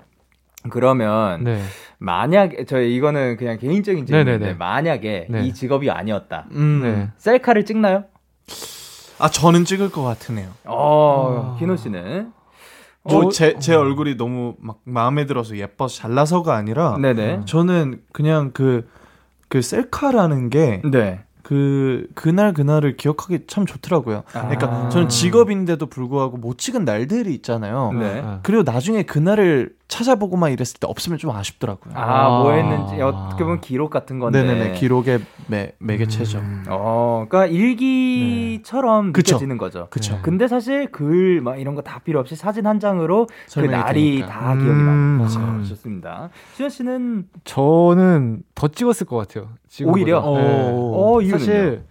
그러면 네. 만약에 저희 이거는 그냥 개인적인 질문인데 네네네. 만약에 네. 이 직업이 아니었다. 음. 네. 셀카를 찍나요? 아 저는 찍을 것 같으네요. 어, 아. 키노 씨는 뭐제제 얼굴이 너무 막 마음에 들어서 예뻐서 잘나서가 아니라 네네. 저는 그냥 그그 셀카라는 게 네. 그 그날 그날을 기억하기 참 좋더라고요. 그러니까 아. 저는 직업인데도 불구하고 못 찍은 날들이 있잖아요. 네. 아, 그리고 나중에 그날을 찾아보고 막 이랬을 때 없으면 좀 아쉽더라고요. 아, 뭐 아. 했는지 어떻게 보면 기록 같은 건데. 네네네 기록의 매 매개체죠. 음. 어, 그러니까 일기처럼 그쵸. 느껴지는 거죠. 그쵸. 근데 사실 글 막 이런 거 다 필요 없이 사진 한 장으로 그 날이 되니까. 다 기억이 음, 나는 맞아요. 좋습니다. 수현 씨는 저는 더 찍었을 것 같아요. 오히려? 네. 어, 이유는요? 사실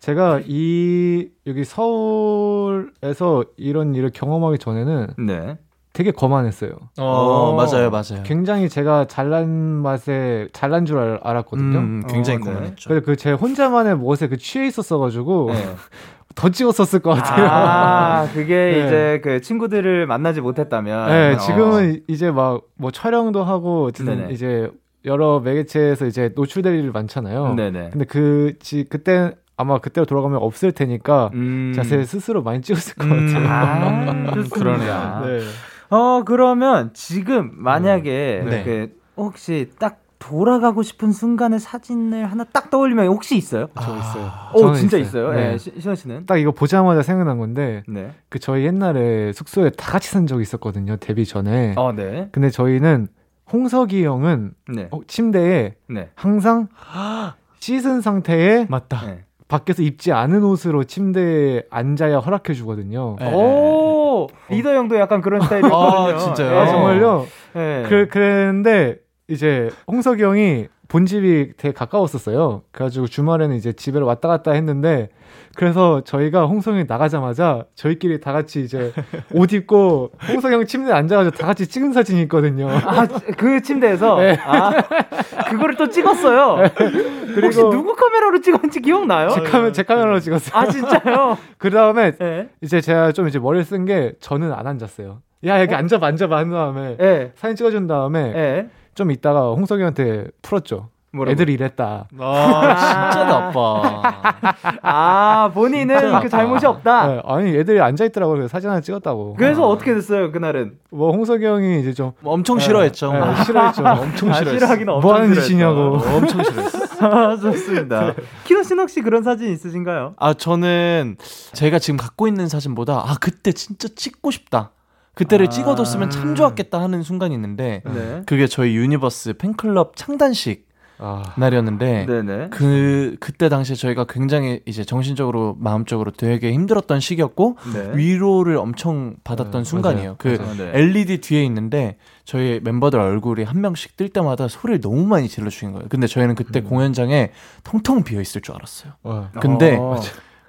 제가 이 여기 서울에서 이런 일을 경험하기 전에는 네. 되게 거만했어요. 어, 어. 맞아요 맞아요. 굉장히 제가 잘난 맛에 잘난 줄 알, 알았거든요. 음, 굉장히 어, 네. 고민했죠. 그래서 그제 혼자만의 멋에 그 취해 있었어가지고 네. 더 찍었었을 것 같아요. 아, 그게 네. 이제 그 친구들을 만나지 못했다면. 네, 어. 지금은 이제 막 뭐 촬영도 하고 어쨌든 네네. 이제 여러 매개체에서 이제 노출될 일이 많잖아요. 네네. 근데 그 지, 그때 아마 그때로 돌아가면 없을 테니까 음. 자세 스스로 많이 찍었을 것 음. 같아요. 아, 좋습니다. 그러네요. 네. 어, 그러면 지금 만약에 네. 그 혹시 딱 돌아가고 싶은 순간의 사진을 하나 딱 떠올리면 혹시 있어요? 저 있어요. 오, 진짜 있어요. 있어요. 예, 네. 시- 신원 씨는? 딱 이거 보자마자 생각난 건데 네. 그 저희 옛날에 숙소에 다 같이 산 적이 있었거든요 데뷔 전에. 어, 네. 근데 저희는 홍석이 형은 네. 어, 침대에 네. 항상 씻은 상태에 맞다. 네. 밖에서 입지 않은 옷으로 침대에 앉아야 허락해 주거든요. 네. 오, 리더 형도 약간 그런 스타일이거든요. 아, 진짜요? 아, 정말요? 네. 그, 그랬는데 이제 홍석이 형이 본집이 되게 가까웠었어요. 그래가지고 주말에는 이제 집에를 왔다 갔다 했는데 그래서 저희가 형이 나가자마자 저희끼리 다 같이 이제 옷 입고 홍석이 형 침대에 앉아가지고 다 같이 찍은 사진이 있거든요. 아, 그 침대에서 네. 아, 그거를 또 찍었어요. 혹시 누구 카메라로 찍었는지 기억나요? 제, 카메, 제 카메라로 찍었어요. 아, 진짜요? 그 다음에 네. 이제 제가 좀 이제 머리를 쓴 게 저는 안 앉았어요. 야 여기 앉아봐 앉아봐 한 다음에 예. 사진 찍어준 다음에 예. 좀 이따가 홍석이 형한테 풀었죠. 뭐라고? 애들이 이랬다. 아, 진짜 나빠. 아, 본인은 진짜 그 잘못이 없다. 네, 아니 애들이 앉아 있더라고요. 그래서 사진 하나 찍었다고. 그래서 어떻게 됐어요, 그날은? 뭐 홍석이 형이 이제 좀 엄청 싫어했죠. 네, 뭐. 싫어했죠. 엄청 아, 싫어했어. 싫어하기는 엄청 뭐 하는. 짓이냐고. 엄청 싫어했어. 아, 좋습니다. 키노 씨는 혹시 그런 사진 있으신가요? 아, 저는 제가 지금 갖고 있는 사진보다 아, 그때 진짜 찍고 싶다. 그때를 아. 찍어뒀으면 참 좋았겠다 하는 순간이 있는데 네. 그게 저희 유니버스 팬클럽 창단식 아, 날이었는데 네네. 그 그때 당시에 저희가 굉장히 이제 정신적으로 마음적으로 되게 힘들었던 시기였고 네. 위로를 엄청 받았던 네, 순간이에요. 맞아요. 그 맞아요. 네. LED 뒤에 있는데 저희 멤버들 얼굴이 한 명씩 뜰 때마다 소리를 너무 많이 질러 주신 거예요. 근데 저희는 그때 음. 공연장에 텅텅 비어 있을 줄 알았어요. 어. 근데 어.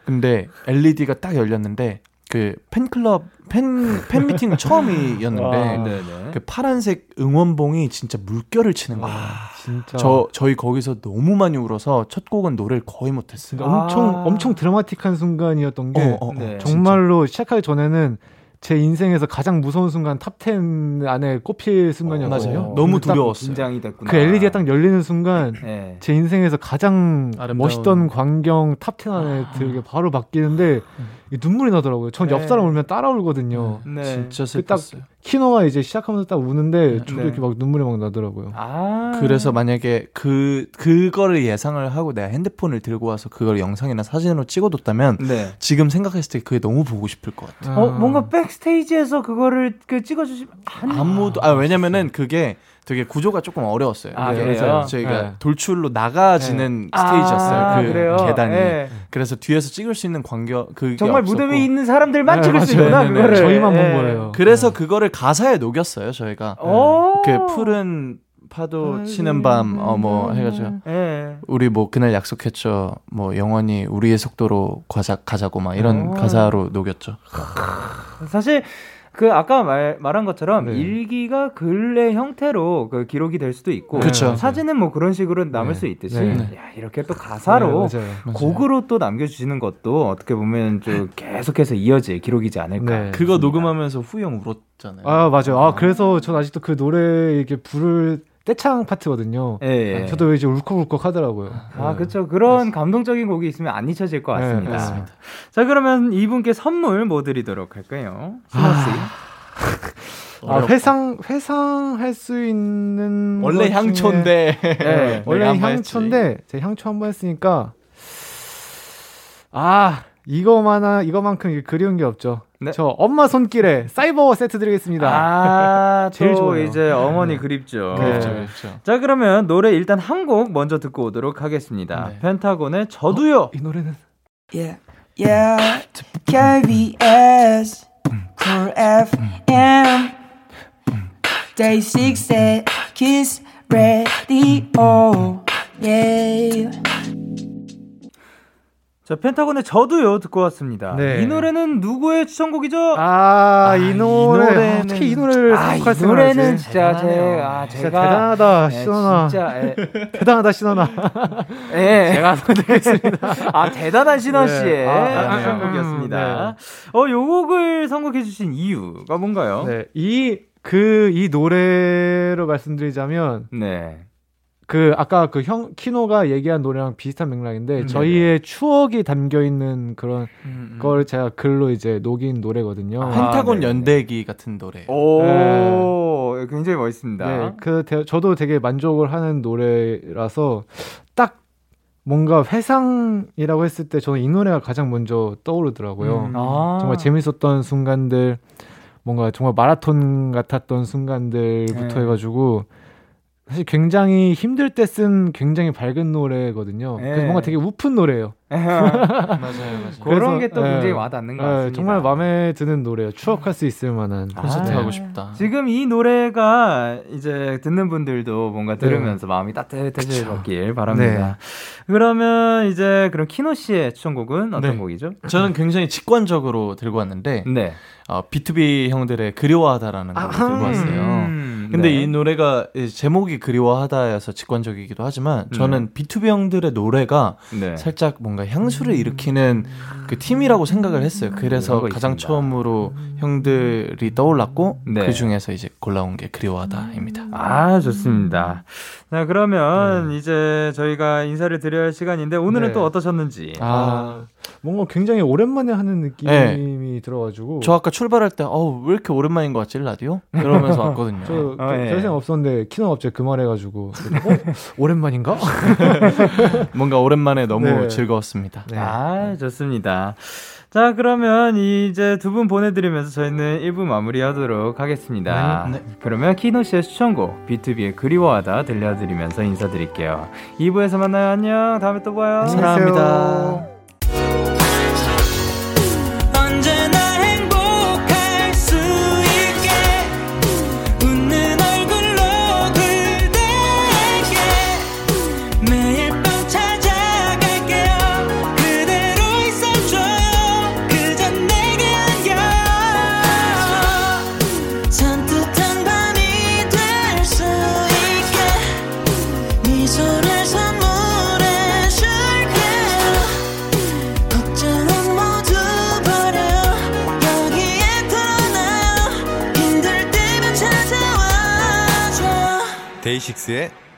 근데 LED가 딱 열렸는데 그 팬클럽 팬 팬미팅 처음이었는데 아. 그 파란색 응원봉이 진짜 물결을 치는 거예요. 진짜. 저 저희 거기서 너무 많이 울어서 첫 곡은 노래를 거의 못했어요. 엄청 아. 엄청 드라마틱한 순간이었던 게 어, 어, 어, 네. 정말로 시작하기 전에는 제 인생에서 가장 무서운 순간 탑10 안에 꼽힐 순간이었거든요. 맞아요. 너무 딱 두려웠어요. 긴장이 됐구나. 그 LED가 딱 열리는 순간 네. 제 인생에서 가장 아름다운- 멋있던 광경 탑10 안에 들게 바로 바뀌는데 이 눈물이 나더라고요. 전옆 네. 사람 울면 따라 울거든요. 네. 진짜 그 딱- 슬펐어요. 키노가 이제 시작하면서 딱 우는데 저도 네. 이렇게 막 눈물이 막 나더라고요. 아. 그래서 만약에 그 그거를 예상을 하고 내가 핸드폰을 들고 와서 그걸 영상이나 사진으로 찍어뒀다면 네. 지금 생각했을 때 그게 너무 보고 싶을 것 같아요. 어, 뭔가 backstage에서 그거를 그 찍어주시면 안 아무도 아 왜냐면은 그게 되게 구조가 조금 어려웠어요. 아, 그게 그래요? 저희가 네. 돌출로 나가지는 아, 스테이지였어요. 그 그래요? 계단이. 네. 그래서 뒤에서 찍을 수 있는 광경 그 정말 무대 위에 있는 사람들만 네, 찍을 수 맞아요. 있구나 네, 네, 네. 그거를. 저희만 네. 본 거예요. 그래서 그거를 가사에 녹였어요. 저희가 오. 그 푸른 파도 치는 밤 어 뭐 해가지고 예. 우리 뭐 그날 약속했죠. 뭐 영원히 우리의 속도로 가자 가자고 막 이런 오. 가사로 녹였죠. 사실 그 아까 말, 말한 것처럼 네. 일기가 글의 형태로 그 기록이 될 수도 있고 그쵸. 사진은 뭐 그런 식으로 남을 네. 수 있듯이 네. 야, 이렇게 또 가사로 네, 맞아요. 곡으로 또 남겨주시는 것도 어떻게 보면 좀 계속해서 이어질 기록이지 않을까. 네. 그거 녹음하면서 후영 울었잖아요. 아 맞아요. 아 그래서 전 아직도 그 노래 이렇게 부를 떼창 파트거든요. 예, 예. 저도 이제 울컥울컥 하더라고요. 아, 네. 그렇죠. 그런 감동적인 곡이 있으면 안 잊혀질 것 네, 같습니다. 맞습니다. 자, 그러면 이분께 선물 뭐 드리도록 할까요? 신호 씨. 아 회상 회상할 수 있는 원래 향초인데 네, 원래 내가 한번 향초인데 제 향초 한 번 했으니까 아 이거만한 이거만큼 그리운 게 없죠. 네. 저 엄마 손길에 사이버 세트 드리겠습니다. 아, 제일 또 좋아요. 이제 어머니 그립죠. 네. 그렇죠, 그렇죠. 자, 그러면 노래 일단 한 곡 먼저 듣고 오도록 하겠습니다. 네. 펜타곤의 저도요. 이 노래는 Yeah, yeah. KBS, Cool FM, Day 6 at Kiss Radio. Yeah. 자, 펜타곤의 저도요 듣고 왔습니다. 네. 이 노래는 누구의 추천곡이죠? 아이이 노래 노래는- 어떻게 이 노래를 아, 이 노래는? 진짜 제. 아, 진짜 제가 대단하다 예, 신원아 진짜 예. 대단하다 신원아 예. 제가 선택했습니다. 아 대단한 신원 네. 씨의 아, 아, 네. 선곡이었습니다. 어, 요 곡을 선곡해 주신 이유가 뭔가요? 네, 이 그이 노래로 말씀드리자면 네. 그 아까 그 형 키노가 얘기한 노래랑 비슷한 맥락인데 음, 저희의 추억이 담겨 있는 그런 음, 걸 제가 글로 이제 녹인 노래거든요. 아, 펜타곤 네. 연대기 같은 노래. 오, 굉장히 멋있습니다. 네, 그 대- 저도 되게 만족을 하는 노래라서 딱 뭔가 회상이라고 했을 때 저는 이 노래가 가장 먼저 떠오르더라고요. 음. 아. 정말 재밌었던 순간들, 뭔가 정말 마라톤 같았던 순간들부터 네. 해가지고 사실 굉장히 힘들 때 쓴 굉장히 밝은 노래거든요. 네. 그래서 뭔가 되게 우픈 노래예요. 맞아요, 맞아요. 그런 게또 네. 굉장히 와닿는 것 네, 같습니다. 정말 마음에 드는 노래예요. 추억할 수 있을 만한. 콘서트 아. 하고 싶다. 지금 이 노래가 이제 듣는 분들도 뭔가 들으면서 마음이 따뜻해지길 바랍니다. 그러면 이제 그럼 키노 씨의 추천곡은 어떤 네. 곡이죠? 저는 굉장히 직관적으로 들고 왔는데 네. 어, B2B 형들의 그리워하다라는 걸 아하. 들고 왔어요. 음, 근데 네. 이 노래가 제목이 그리워하다여서 직관적이기도 하지만 저는 B2B 형들의 노래가 네. 살짝 뭔가 향수를 일으키는 그 팀이라고 생각을 했어요. 그런 그래서 거 가장 있습니다. 처음으로 형들이 떠올랐고 네. 그 중에서 이제 골라온 게 그리워하다입니다. 아, 좋습니다. 자, 그러면 이제 저희가 인사를 드려야 할 시간인데 오늘은 네. 또 어떠셨는지. 아, 뭔가 굉장히 오랜만에 하는 느낌이 네. 들어가지고. 저 아까 출발할 때 어우 왜 이렇게 오랜만인 것 같지 라디오? 이러면서 왔거든요. 저, 어, 저, 예. 별 생각 없었는데 키노 갑자기 그 말해가지고 어? 오랜만인가? 뭔가 오랜만에 너무 네. 즐거웠습니다. 네. 아, 좋습니다. 자, 그러면 이제 두 분 보내드리면서 저희는 1부 마무리하도록 하겠습니다. 네. 그러면 키노 씨의 추천곡, B2B의 그리워하다 들려드리면서 인사드릴게요. 2부에서 만나요. 안녕. 다음에 또 봐요. 사랑합니다.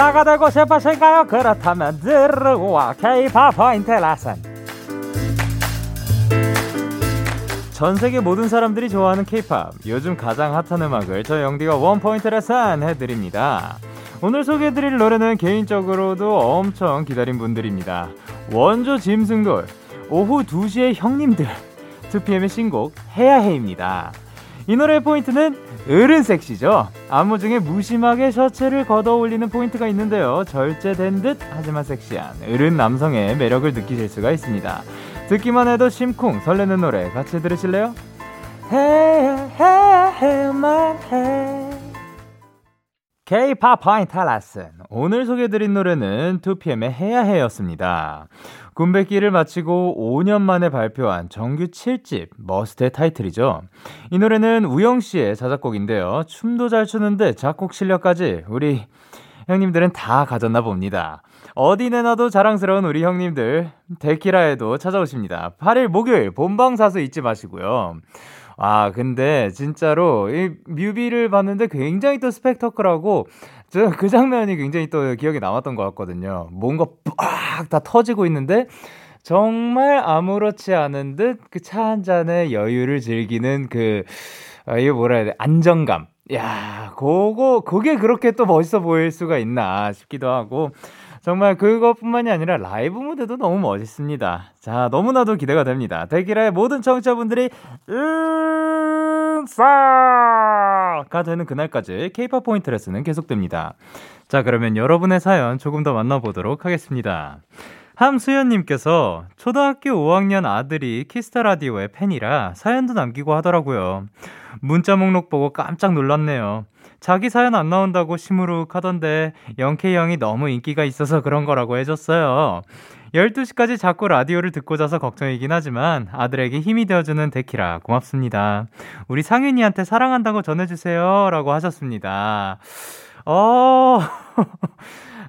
인싸가 되고 싶으신가요? 그렇다면 들고 와. K-pop 포인트 레슨. 전 세계 모든 사람들이 좋아하는 K-pop. 요즘 가장 핫한 음악을 저 영디가 one point 레슨 해드립니다. 오늘 소개해드릴 노래는 개인적으로도 엄청 기다린 분들입니다. 원조 짐승돌 오후 2시의 형님들. 2PM의 신곡 해야해입니다. 이 노래의 포인트는 어른 섹시죠. 안무 중에 무심하게 셔츠를 걷어 올리는 포인트가 있는데요. 절제된 듯 하지만 섹시한 어른 남성의 매력을 느끼실 수가 있습니다. 듣기만 해도 심쿵 설레는 노래 같이 들으실래요? 해야 해야 해야만 해 K-pop 포인트 레슨 오늘 소개해드린 노래는 2PM의 해야 해였습니다. 군백기를 마치고 5년 만에 발표한 정규 7집 머스트의 타이틀이죠. 이 노래는 우영 씨의 자작곡인데요. 춤도 잘 추는데 작곡 실력까지 우리 형님들은 다 가졌나 봅니다. 어디 내놔도 자랑스러운 우리 형님들 데키라에도 찾아오십니다. 8일 목요일 본방사수 잊지 마시고요. 아, 근데 진짜로 이 뮤비를 봤는데 굉장히 또 스펙터클하고 저 그 장면이 굉장히 또 기억에 남았던 것 같거든요. 뭔가 빡 다 터지고 있는데 정말 아무렇지 않은 듯 그 차 한 잔의 여유를 즐기는 그 아, 이게 뭐라 해야 돼 안정감. 야, 그거 그게 그렇게 또 멋있어 보일 수가 있나 싶기도 하고 정말 그것뿐만이 아니라 라이브 무대도 너무 멋있습니다. 자, 너무나도 기대가 됩니다. 데키라의 모든 청취자분들이 인싸가 되는 그날까지 K-pop 포인트 레슨은 계속됩니다. 자, 그러면 여러분의 사연 조금 더 만나보도록 하겠습니다. 함수연님께서 초등학교 5학년 아들이 키스터 라디오의 팬이라 사연도 남기고 하더라고요. 문자 목록 보고 깜짝 놀랐네요. 자기 사연 안 나온다고 시무룩 하던데 영케이 형이 너무 인기가 있어서 그런 거라고 해줬어요. 12시까지 자꾸 라디오를 듣고 자서 걱정이긴 하지만 아들에게 힘이 되어주는 데키라 고맙습니다. 우리 상윤이한테 사랑한다고 전해주세요. 라고 하셨습니다. 어,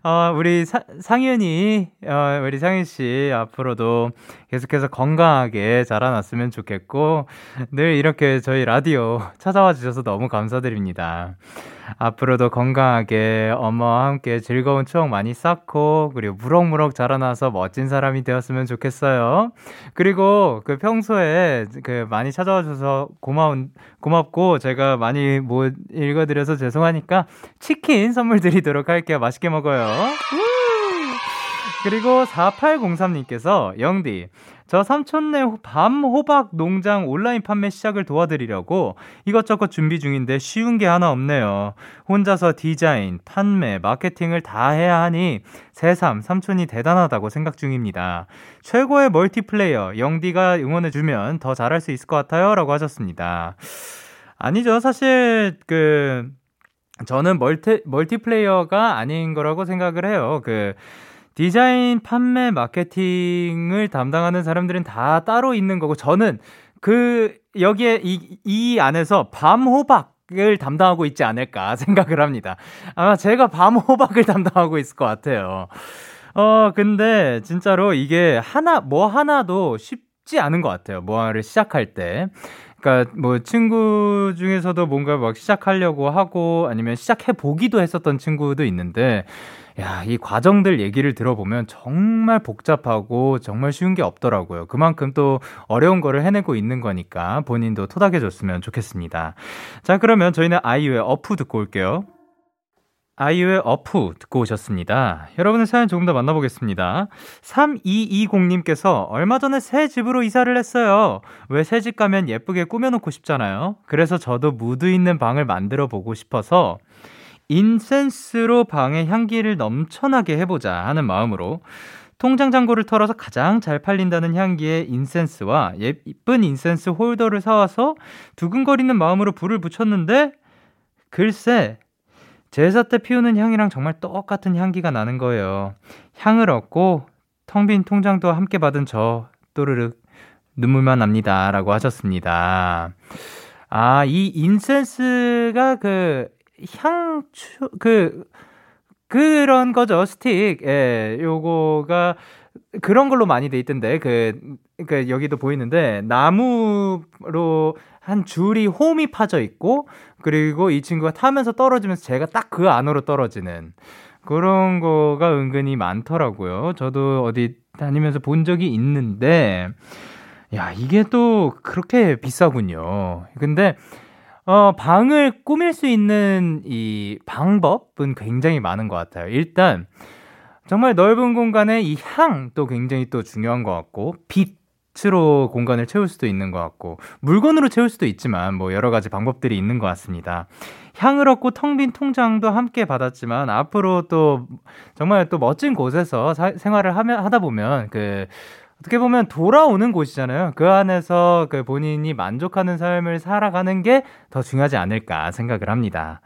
어, 우리 사, 상윤이, 어, 우리 상윤 씨 앞으로도 계속해서 건강하게 자라났으면 좋겠고, 늘 이렇게 저희 라디오 찾아와 주셔서 너무 감사드립니다. 앞으로도 건강하게 엄마와 함께 즐거운 추억 많이 쌓고 그리고 무럭무럭 자라나서 멋진 사람이 되었으면 좋겠어요. 그리고 그 평소에 그 많이 찾아와 줘서 고마운 고맙고 제가 많이 못 읽어 드려서 죄송하니까 치킨 선물 드리도록 할게요. 맛있게 먹어요. 그리고 4803님께서 영디 저 삼촌네 밤 호박 농장 온라인 판매 시작을 도와드리려고 이것저것 준비 중인데 쉬운 게 하나 없네요. 혼자서 디자인, 판매, 마케팅을 다 해야 하니 새삼 삼촌이 대단하다고 생각 중입니다. 최고의 멀티플레이어 영디가 응원해주면 더 잘할 수 있을 것 같아요. 라고 하셨습니다. 아니죠. 사실 그 저는 멀티 멀티플레이어가 아닌 거라고 생각을 해요. 그 디자인, 판매, 마케팅을 담당하는 사람들은 다 따로 있는 거고 저는 그 여기에 이, 이 안에서 밤 호박 을 담당하고 있지 않을까 생각을 합니다. 아마 제가 밤 호박을 담당하고 있을 것 같아요. 어, 근데 진짜로 이게 하나, 뭐 하나도 쉽지 않은 것 같아요. 뭐를 시작할 때. 그러니까 뭐 친구 중에서도 뭔가 막 시작하려고 하고 아니면 시작해 보기도 했었던 친구도 있는데 야, 이 과정들 얘기를 들어보면 정말 복잡하고 정말 쉬운 게 없더라고요. 그만큼 또 어려운 거를 해내고 있는 거니까 본인도 토닥여줬으면 좋겠습니다. 자, 그러면 저희는 아이유의 어프 듣고 올게요. 아이유의 어프 듣고 오셨습니다. 여러분의 사연 조금 더 만나보겠습니다. 3220님께서 얼마 전에 새 집으로 이사를 했어요. 왜 새 집 가면 예쁘게 꾸며놓고 싶잖아요. 그래서 저도 무드 있는 방을 만들어 보고 싶어서 incense로 방의 향기를 넘쳐나게 해보자 하는 마음으로 통장 잔고를 털어서 가장 잘 팔린다는 향기의 incense와 예쁜 incense holder를 사와서 두근거리는 마음으로 불을 붙였는데 글쎄 제사 때 피우는 향이랑 정말 똑같은 향기가 나는 거예요. 향을 얻고 텅 빈 통장도 함께 받은 저 또르륵 눈물만 납니다. 라고 하셨습니다. 아, 이 인센스가 그 향초 그 그런 거죠 스틱 예 요거가 그런 걸로 많이 돼 있던데 그, 그 여기도 보이는데 나무로 한 줄이 홈이 파져 있고 그리고 이 친구가 타면서 떨어지면서 제가 딱 그 안으로 떨어지는 그런 거가 은근히 많더라고요. 저도 어디 다니면서 본 적이 있는데 야 이게 또 그렇게 비싸군요. 근데 어, 방을 꾸밀 수 있는 이 방법은 굉장히 많은 것 같아요. 일단, 정말 넓은 공간에 이 향도 굉장히 또 중요한 것 같고, 빛으로 공간을 채울 수도 있는 것 같고, 물건으로 채울 수도 있지만, 뭐 여러 가지 방법들이 있는 것 같습니다. 향을 얻고 텅 빈 통장도 함께 받았지만, 앞으로 또 정말 또 멋진 곳에서 사, 생활을 하면, 하다 보면, 그, 어떻게 보면 돌아오는 곳이잖아요. 그 안에서 그 본인이 만족하는 삶을 살아가는 게 더 중요하지 않을까 생각을 합니다.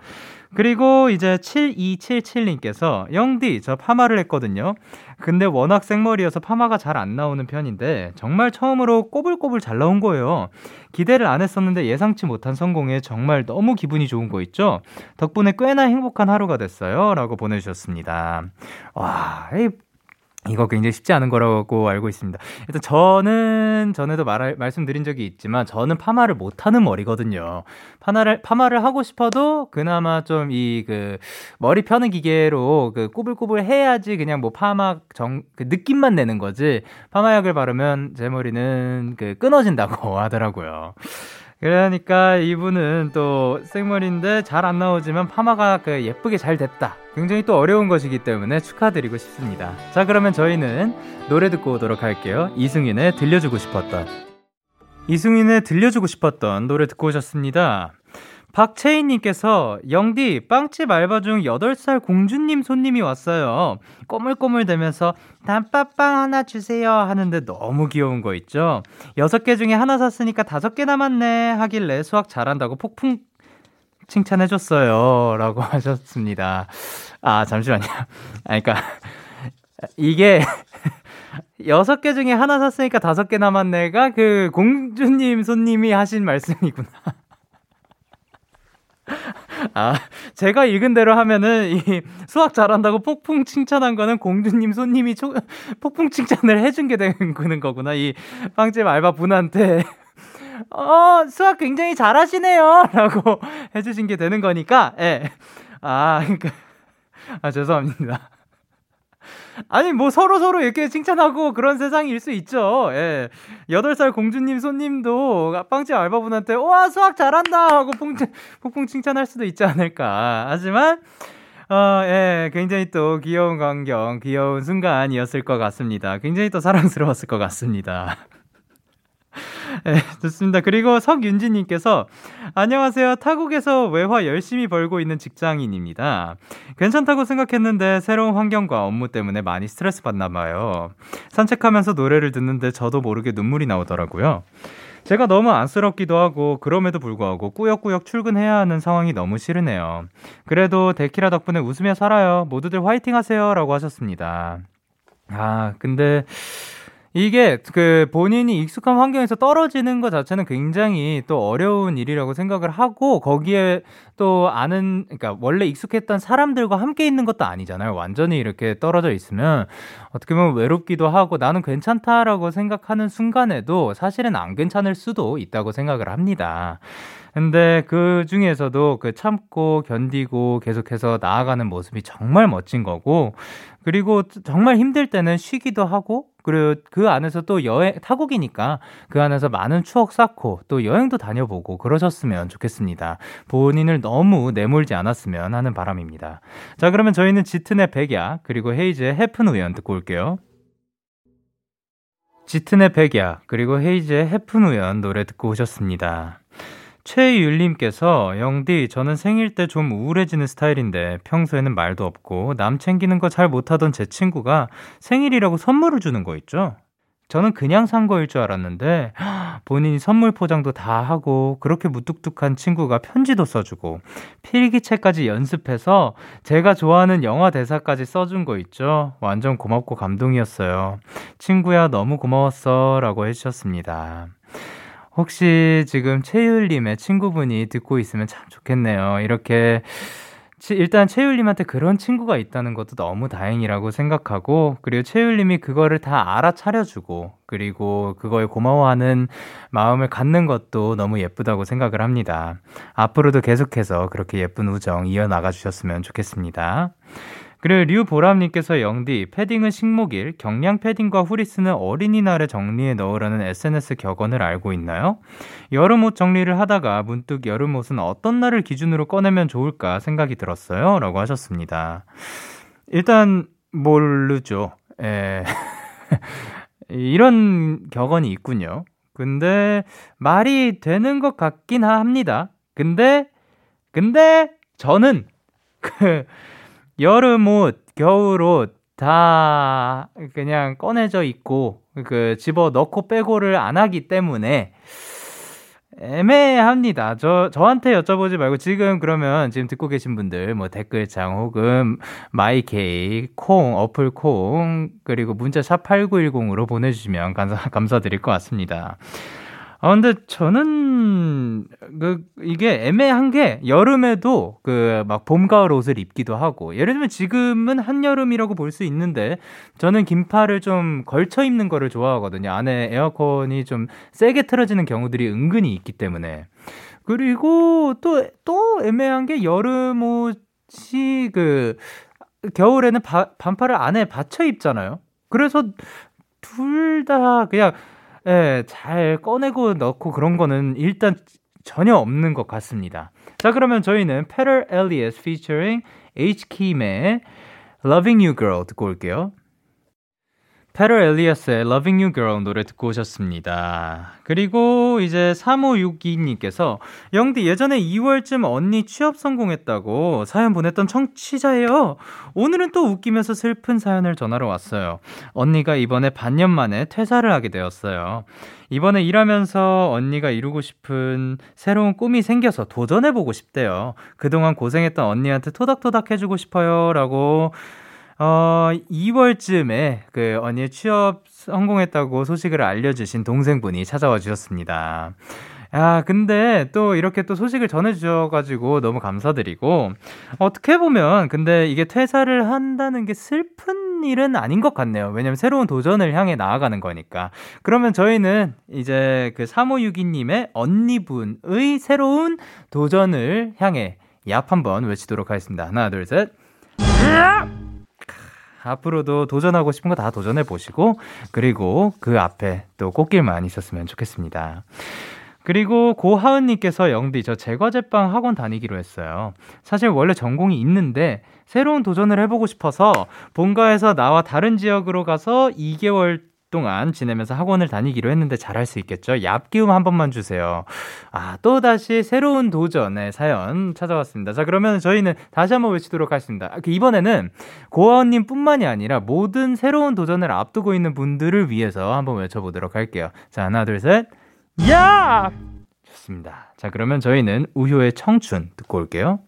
그리고 이제 7277님께서 영디 저 파마를 했거든요. 근데 워낙 생머리여서 파마가 잘 안 나오는 편인데 정말 처음으로 꼬불꼬불 잘 나온 거예요. 기대를 안 했었는데 예상치 못한 성공에 정말 너무 기분이 좋은 거 있죠? 덕분에 꽤나 행복한 하루가 됐어요. 라고 보내주셨습니다. 와, 이 이거 굉장히 쉽지 않은 거라고 알고 있습니다. 일단 저는 전에도 말 말씀드린 적이 있지만 저는 파마를 못하는 머리거든요. 파마를 파마를 하고 싶어도 그나마 좀 이 그 머리 펴는 기계로 그 꼬불꼬불 해야지 그냥 뭐 파마 정 그 느낌만 내는 거지. 파마약을 바르면 제 머리는 그 끊어진다고 하더라고요. 그러니까 이분은 또 생머리인데 잘 안 나오지만 파마가 그 예쁘게 잘 됐다. 굉장히 또 어려운 것이기 때문에 축하드리고 싶습니다. 자, 그러면 저희는 노래 듣고 오도록 할게요. 이승윤의 들려주고 싶었던. 이승윤의 들려주고 싶었던 노래 듣고 오셨습니다. 박채인님께서 영디 빵집 알바 중 8살 공주님 손님이 왔어요. 꼬물꼬물대면서 단팥빵 하나 주세요 하는데 너무 귀여운 거 있죠. 6개 중에 하나 샀으니까 5개 남았네 하길래 수학 잘한다고 폭풍 칭찬해줬어요. 라고 하셨습니다. 아, 잠시만요. 아, 그니까, 이게, 여섯 개 중에 하나 샀으니까 다섯 개 남았네가 그 공주님 손님이 하신 말씀이구나. 아, 제가 읽은 대로 하면은 이 수학 잘한다고 폭풍 칭찬한 거는 공주님 손님이 초, 폭풍 칭찬을 해준 게 되는 거구나. 이 빵집 알바 분한테. 어, 수학 굉장히 잘하시네요. 라고 해주신 게 되는 거니까, 예. 아, 그니까. 아, 죄송합니다. 아니, 뭐 서로 서로 이렇게 칭찬하고 그런 세상일 수 있죠. 예. 8살 공주님 손님도 빵집 알바분한테, 와, 수학 잘한다! 하고 폭, 폭풍 칭찬할 수도 있지 않을까. 하지만, 어, 예, 굉장히 또 귀여운 광경, 귀여운 순간이었을 것 같습니다. 굉장히 또 사랑스러웠을 것 같습니다. 네, 좋습니다. 그리고 석윤지님께서 안녕하세요. 타국에서 외화 열심히 벌고 있는 직장인입니다. 괜찮다고 생각했는데 새로운 환경과 업무 때문에 많이 스트레스 받나 봐요. 산책하면서 노래를 듣는데 저도 모르게 눈물이 나오더라고요. 제가 너무 안쓰럽기도 하고 그럼에도 불구하고 꾸역꾸역 출근해야 하는 상황이 너무 싫으네요. 그래도 데키라 덕분에 웃으며 살아요. 모두들 화이팅 하세요라고 하셨습니다. 아, 근데 이게 그 본인이 익숙한 환경에서 떨어지는 것 자체는 굉장히 또 어려운 일이라고 생각을 하고 거기에 또 아는 그러니까 원래 익숙했던 사람들과 함께 있는 것도 아니잖아요. 완전히 이렇게 떨어져 있으면 어떻게 보면 외롭기도 하고 나는 괜찮다라고 생각하는 순간에도 사실은 안 괜찮을 수도 있다고 생각을 합니다. 근데 그 중에서도 그 참고 견디고 계속해서 나아가는 모습이 정말 멋진 거고 그리고 정말 힘들 때는 쉬기도 하고 그리고 그 안에서 또 여행 타국이니까 그 안에서 많은 추억 쌓고 또 여행도 다녀보고 그러셨으면 좋겠습니다. 본인을 너무 내몰지 않았으면 하는 바람입니다. 자 그러면 저희는 짙은의 백야 그리고 헤이즈의 해픈 우연 듣고 올게요. 짙은의 백야 그리고 헤이즈의 해픈 우연 노래 듣고 오셨습니다. 최율님께서 영디 저는 생일 때 좀 우울해지는 스타일인데 평소에는 말도 없고 남 챙기는 거 잘 못하던 제 친구가 생일이라고 선물을 주는 거 있죠. 저는 그냥 산 거일 줄 알았는데 본인이 선물 포장도 다 하고 그렇게 무뚝뚝한 친구가 편지도 써주고 필기체까지 연습해서 제가 좋아하는 영화 대사까지 써준 거 있죠. 완전 고맙고 감동이었어요. 친구야 너무 고마웠어라고 해주셨습니다. 혹시 지금 채율님의 친구분이 듣고 있으면 참 좋겠네요. 이렇게 일단 채율님한테 그런 친구가 있다는 것도 너무 다행이라고 생각하고 그리고 채율님이 그거를 다 알아차려주고 그리고 그거에 고마워하는 마음을 갖는 것도 너무 예쁘다고 생각을 합니다. 앞으로도 계속해서 그렇게 예쁜 우정 이어나가 주셨으면 좋겠습니다. 그리고 류보람님께서 영디, 패딩은 식목일, 경량 패딩과 후리스는 어린이날에 정리해 넣으라는 SNS 격언을 알고 있나요? 여름 옷 정리를 하다가 문득 여름 옷은 어떤 날을 기준으로 꺼내면 좋을까 생각이 들었어요. 라고 하셨습니다. 일단, 모르죠. 에. 이런 격언이 있군요. 근데, 말이 되는 것 같긴 합니다. 근데, 근데, 저는, 그, 여름 옷, 겨울 옷 다 그냥 꺼내져 있고 그 집어 넣고 빼고를 안 하기 때문에 애매합니다. 저 저한테 여쭤보지 말고 지금 그러면 지금 듣고 계신 분들 뭐 댓글창 혹은 마이케이 콩 어플 콩 그리고 문자 샵 8910으로 보내 주시면 감사 감사드릴 것 같습니다. 아, 근데 저는, 그, 이게 애매한 게, 여름에도 그, 막 봄, 가을 옷을 입기도 하고, 예를 들면 지금은 한여름이라고 볼 수 있는데, 저는 긴팔을 좀 걸쳐 입는 거를 좋아하거든요. 안에 에어컨이 좀 세게 틀어지는 경우들이 은근히 있기 때문에. 그리고 또, 또 애매한 게 여름 옷이 그, 겨울에는 바, 반팔을 안에 받쳐 입잖아요. 그래서 둘 다 그냥 예, 잘 꺼내고 넣고 그런 거는 일단 전혀 없는 것 같습니다. 자, 그러면 저희는 Peter Elias featuring H. Kim의 Loving You Girl 듣고 올게요. 페럴 엘리아스의 Loving You Girl 노래 듣고 오셨습니다. 그리고 이제 3562님께서 영디 예전에 2월쯤 언니 취업 성공했다고 사연 보냈던 청취자예요. 오늘은 또 웃기면서 슬픈 사연을 전하러 왔어요. 언니가 이번에 반년 만에 퇴사를 하게 되었어요. 이번에 일하면서 언니가 이루고 싶은 새로운 꿈이 생겨서 도전해보고 싶대요. 그동안 고생했던 언니한테 토닥토닥 해주고 싶어요. 라고 어, 2월쯤에 그 언니의 취업 성공했다고 소식을 알려주신 동생분이 찾아와 주셨습니다. 야, 근데 또 이렇게 또 소식을 전해주셔가지고 너무 감사드리고, 어떻게 보면, 근데 이게 퇴사를 한다는 게 슬픈 일은 아닌 것 같네요. 왜냐면 새로운 도전을 향해 나아가는 거니까. 그러면 저희는 이제 그 3562님의 언니분의 새로운 도전을 향해 얍 한번 외치도록 하겠습니다. 하나, 둘, 셋. 앞으로도 도전하고 싶은 거 다 도전해 보시고 그리고 그 앞에 또 꽃길만 있었으면 좋겠습니다. 그리고 고하은님께서 영디 저 제과제빵 학원 다니기로 했어요. 사실 원래 전공이 있는데 새로운 도전을 해보고 싶어서 본가에서 나와 다른 지역으로 가서 2개월 동안 지내면서 학원을 다니기로 했는데 잘할 수 있겠죠? 얍기움 한 번만 주세요. 아, 또 다시 새로운 도전의 사연 찾아왔습니다. 자, 그러면 저희는 다시 한번 외치도록 하겠습니다. 그 이번에는 고아원님 뿐만이 아니라 모든 새로운 도전을 앞두고 있는 분들을 위해서 한번 외쳐보도록 할게요. 자, 하나, 둘, 셋. 야! 좋습니다. 자, 그러면 저희는 우효의 청춘 듣고 올게요.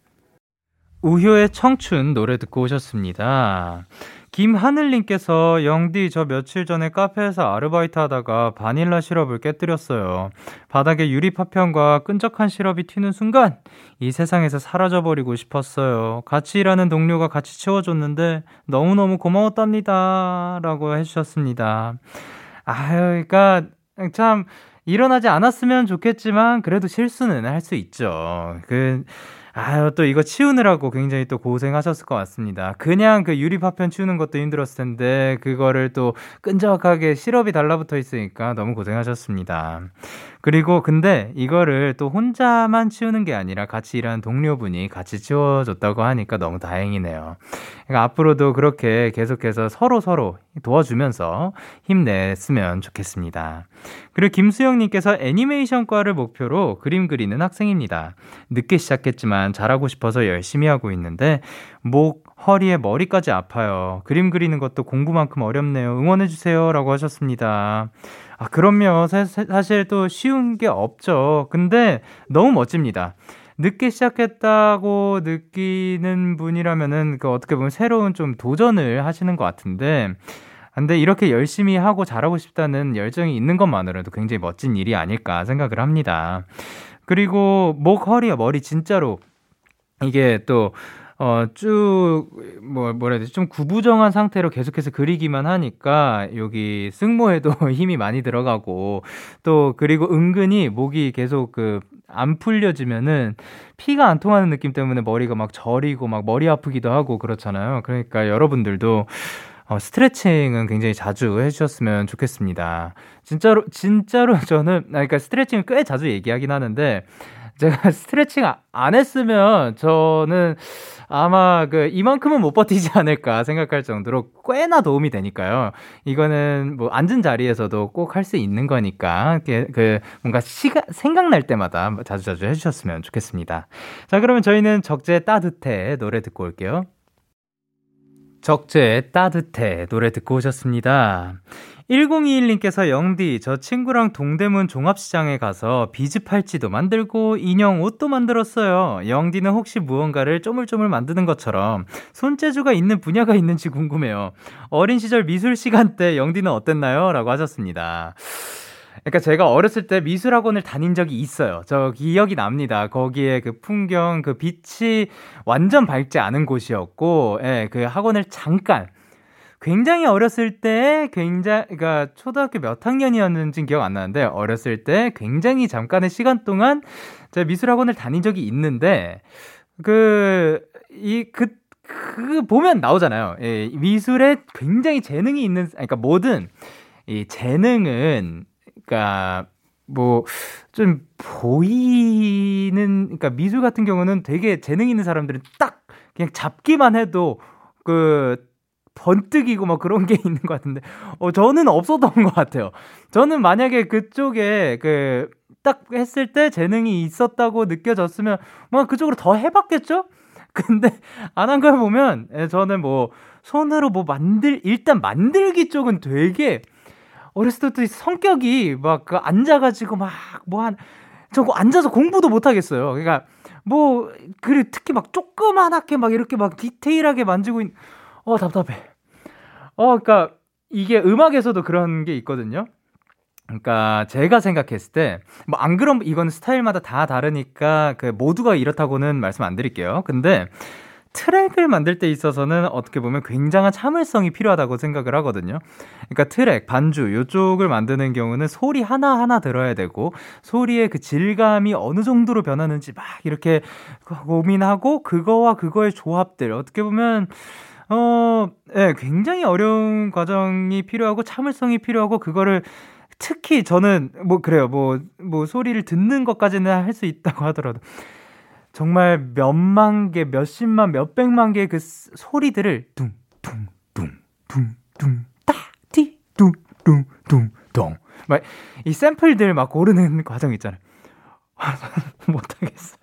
우효의 청춘 노래 듣고 오셨습니다. 김하늘님께서 영디 저 며칠 전에 카페에서 아르바이트 하다가 바닐라 시럽을 깨뜨렸어요. 바닥에 유리 파편과 끈적한 시럽이 튀는 순간 이 세상에서 사라져버리고 싶었어요. 같이 일하는 동료가 같이 치워줬는데 너무너무 고마웠답니다. 라고 해주셨습니다. 아유, 그러니까 참 일어나지 않았으면 좋겠지만 그래도 실수는 할 수 있죠. 그 아유, 또 이거 치우느라고 굉장히 또 고생하셨을 것 같습니다. 그냥 그 유리 파편 치우는 것도 힘들었을 텐데, 그거를 또 끈적하게 시럽이 달라붙어 있으니까 너무 고생하셨습니다. 그리고 근데 이거를 또 혼자만 치우는 게 아니라 같이 일하는 동료분이 같이 치워줬다고 하니까 너무 다행이네요. 그러니까 앞으로도 그렇게 계속해서 서로 서로 도와주면서 힘냈으면 좋겠습니다. 그리고 김수영님께서 애니메이션과를 목표로 그림 그리는 학생입니다. 늦게 시작했지만 잘하고 싶어서 열심히 하고 있는데 목, 허리에 머리까지 아파요. 그림 그리는 것도 공부만큼 어렵네요. 응원해주세요. 라고 하셨습니다. 아, 그럼요. 사, 사실 또 쉬운 게 없죠. 근데 너무 멋집니다. 늦게 시작했다고 느끼는 분이라면은 그 어떻게 보면 새로운 좀 도전을 하시는 것 같은데 근데 이렇게 열심히 하고 잘하고 싶다는 열정이 있는 것만으로도 굉장히 멋진 일이 아닐까 생각을 합니다. 그리고 목, 허리, 머리 진짜로 이게 또 어, 쭉, 뭐, 뭐라 해야 되지? 좀 구부정한 상태로 계속해서 그리기만 하니까, 여기 승모에도 힘이 많이 들어가고, 또, 그리고 은근히 목이 계속 그, 안 풀려지면은 피가 안 통하는 느낌 때문에 머리가 막 저리고 막 머리 아프기도 하고 그렇잖아요. 그러니까 여러분들도 어, 스트레칭은 굉장히 자주 해주셨으면 좋겠습니다. 진짜로, 진짜로 저는, 아, 그러니까 스트레칭을 꽤 자주 얘기하긴 하는데, 제가 스트레칭 안 했으면 저는 아마 그 이만큼은 못 버티지 않을까 생각할 정도로 꽤나 도움이 되니까요. 이거는 뭐 앉은 자리에서도 꼭 할 수 있는 거니까 그 뭔가 시가 생각날 때마다 자주자주 해주셨으면 좋겠습니다. 자 그러면 저희는 적재 따뜻해 노래 듣고 올게요. 적재 따뜻해 노래 듣고 오셨습니다. 1021님께서 영디, 저 친구랑 동대문 종합시장에 가서 비즈 팔찌도 만들고 인형 옷도 만들었어요. 영디는 혹시 무언가를 쪼물쪼물 만드는 것처럼 손재주가 있는 분야가 있는지 궁금해요. 어린 시절 미술 시간 때 영디는 어땠나요? 라고 하셨습니다. 그러니까 제가 어렸을 때 미술학원을 다닌 적이 있어요. 저 기억이 납니다. 거기에 그 풍경, 그 빛이 완전 밝지 않은 곳이었고, 예, 그 학원을 잠깐 굉장히 어렸을 때 굉장히 그러니까 초등학교 몇 학년이었는지 기억 안 나는데 어렸을 때 굉장히 잠깐의 시간 동안 제가 미술 학원을 다닌 적이 있는데 그이그그 보면 나오잖아요. 예, 미술에 굉장히 재능이 있는 그러니까 모든 이 재능은 그러니까 뭐 좀 보이는 그러니까 미술 같은 경우는 되게 재능 있는 사람들은 딱 그냥 잡기만 해도 그 번뜩이고 막 그런 게 있는 것 같은데, 어, 저는 없었던 것 같아요. 저는 만약에 그쪽에 그, 딱 했을 때 재능이 있었다고 느껴졌으면, 뭐 그쪽으로 더 해봤겠죠? 근데 안 한 걸 보면, 예, 저는 뭐, 손으로 뭐 만들, 일단 만들기 쪽은 되게, 어렸을 때부터 성격이 막 그 앉아가지고 막 뭐 한, 저거 앉아서 공부도 못 하겠어요. 그러니까 뭐, 그리고 특히 막 조그만하게 막 이렇게 막 디테일하게 만지고 있, 어, 답답해. 어, 그러니까 이게 음악에서도 그런 게 있거든요. 그러니까 제가 생각했을 때 뭐 안 그럼 이건 스타일마다 다 다르니까 그 모두가 이렇다고는 말씀 안 드릴게요. 근데 트랙을 만들 때 있어서는 어떻게 보면 굉장한 참을성이 필요하다고 생각을 하거든요. 그러니까 트랙, 반주 요쪽을 만드는 경우는 소리 하나하나 들어야 되고 소리의 그 질감이 어느 정도로 변하는지 막 이렇게 고민하고 그거와 그거의 조합들 어떻게 보면 어, 예, 네, 굉장히 어려운 과정이 필요하고 참을성이 필요하고 그거를 특히 저는 뭐 그래요. 뭐뭐 뭐 소리를 듣는 것까지는 할 수 있다고 하더라도 정말 몇만 개, 몇십만, 몇백만 개의 그 소리들을 둥둥둥둥둥 딱티 둥둥둥둥 막이 샘플들 막 고르는 과정 있잖아요. 못하겠어.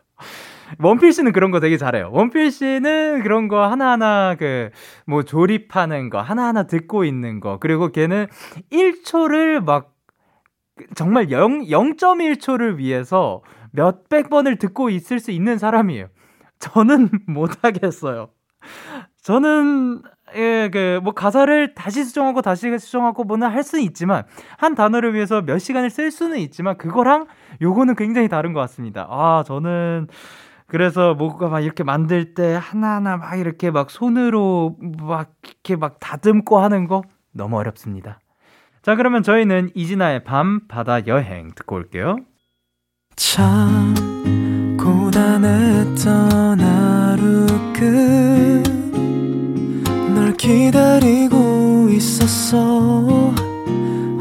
원필 씨는 그런 거 되게 잘해요. 원필 씨는 그런 거 하나하나 그 뭐 조립하는 거 하나하나 듣고 있는 거 그리고 걔는 1초를 막 정말 0, 0.1초를 위해서 몇백 번을 듣고 있을 수 있는 사람이에요. 저는 못하겠어요. 저는, 예, 그, 뭐, 가사를 다시 수정하고 다시 수정하고 뭐는 할 수는 있지만, 한 단어를 위해서 몇 시간을 쓸 수는 있지만, 그거랑 요거는 굉장히 다른 것 같습니다. 아, 저는, 그래서 뭐가 막 이렇게 만들 때 하나하나 막 이렇게 막 손으로 막 이렇게 막 다듬고 하는 거 너무 어렵습니다. 자, 그러면 저희는 이진아의 밤, 바다, 여행 듣고 올게요. 참 고단했던 하루 끝널 기다리고 있었어.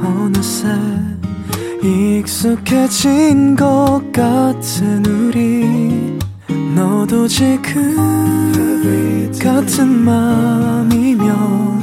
어느새 익숙해진 것 같은 우리. 너도 지금 같은 맘이면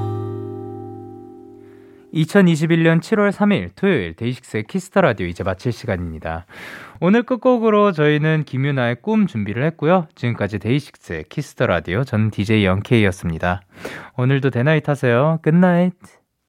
2021년 7월 3일 토요일 데이식스의 키스터 라디오 이제 마칠 시간입니다. 오늘 끝곡으로 저희는 김유나의 꿈 준비를 했고요. 지금까지 데이식스의 키스터 라디오 저는 DJ 영케이였습니다. 오늘도 데나잇 하세요. Good night.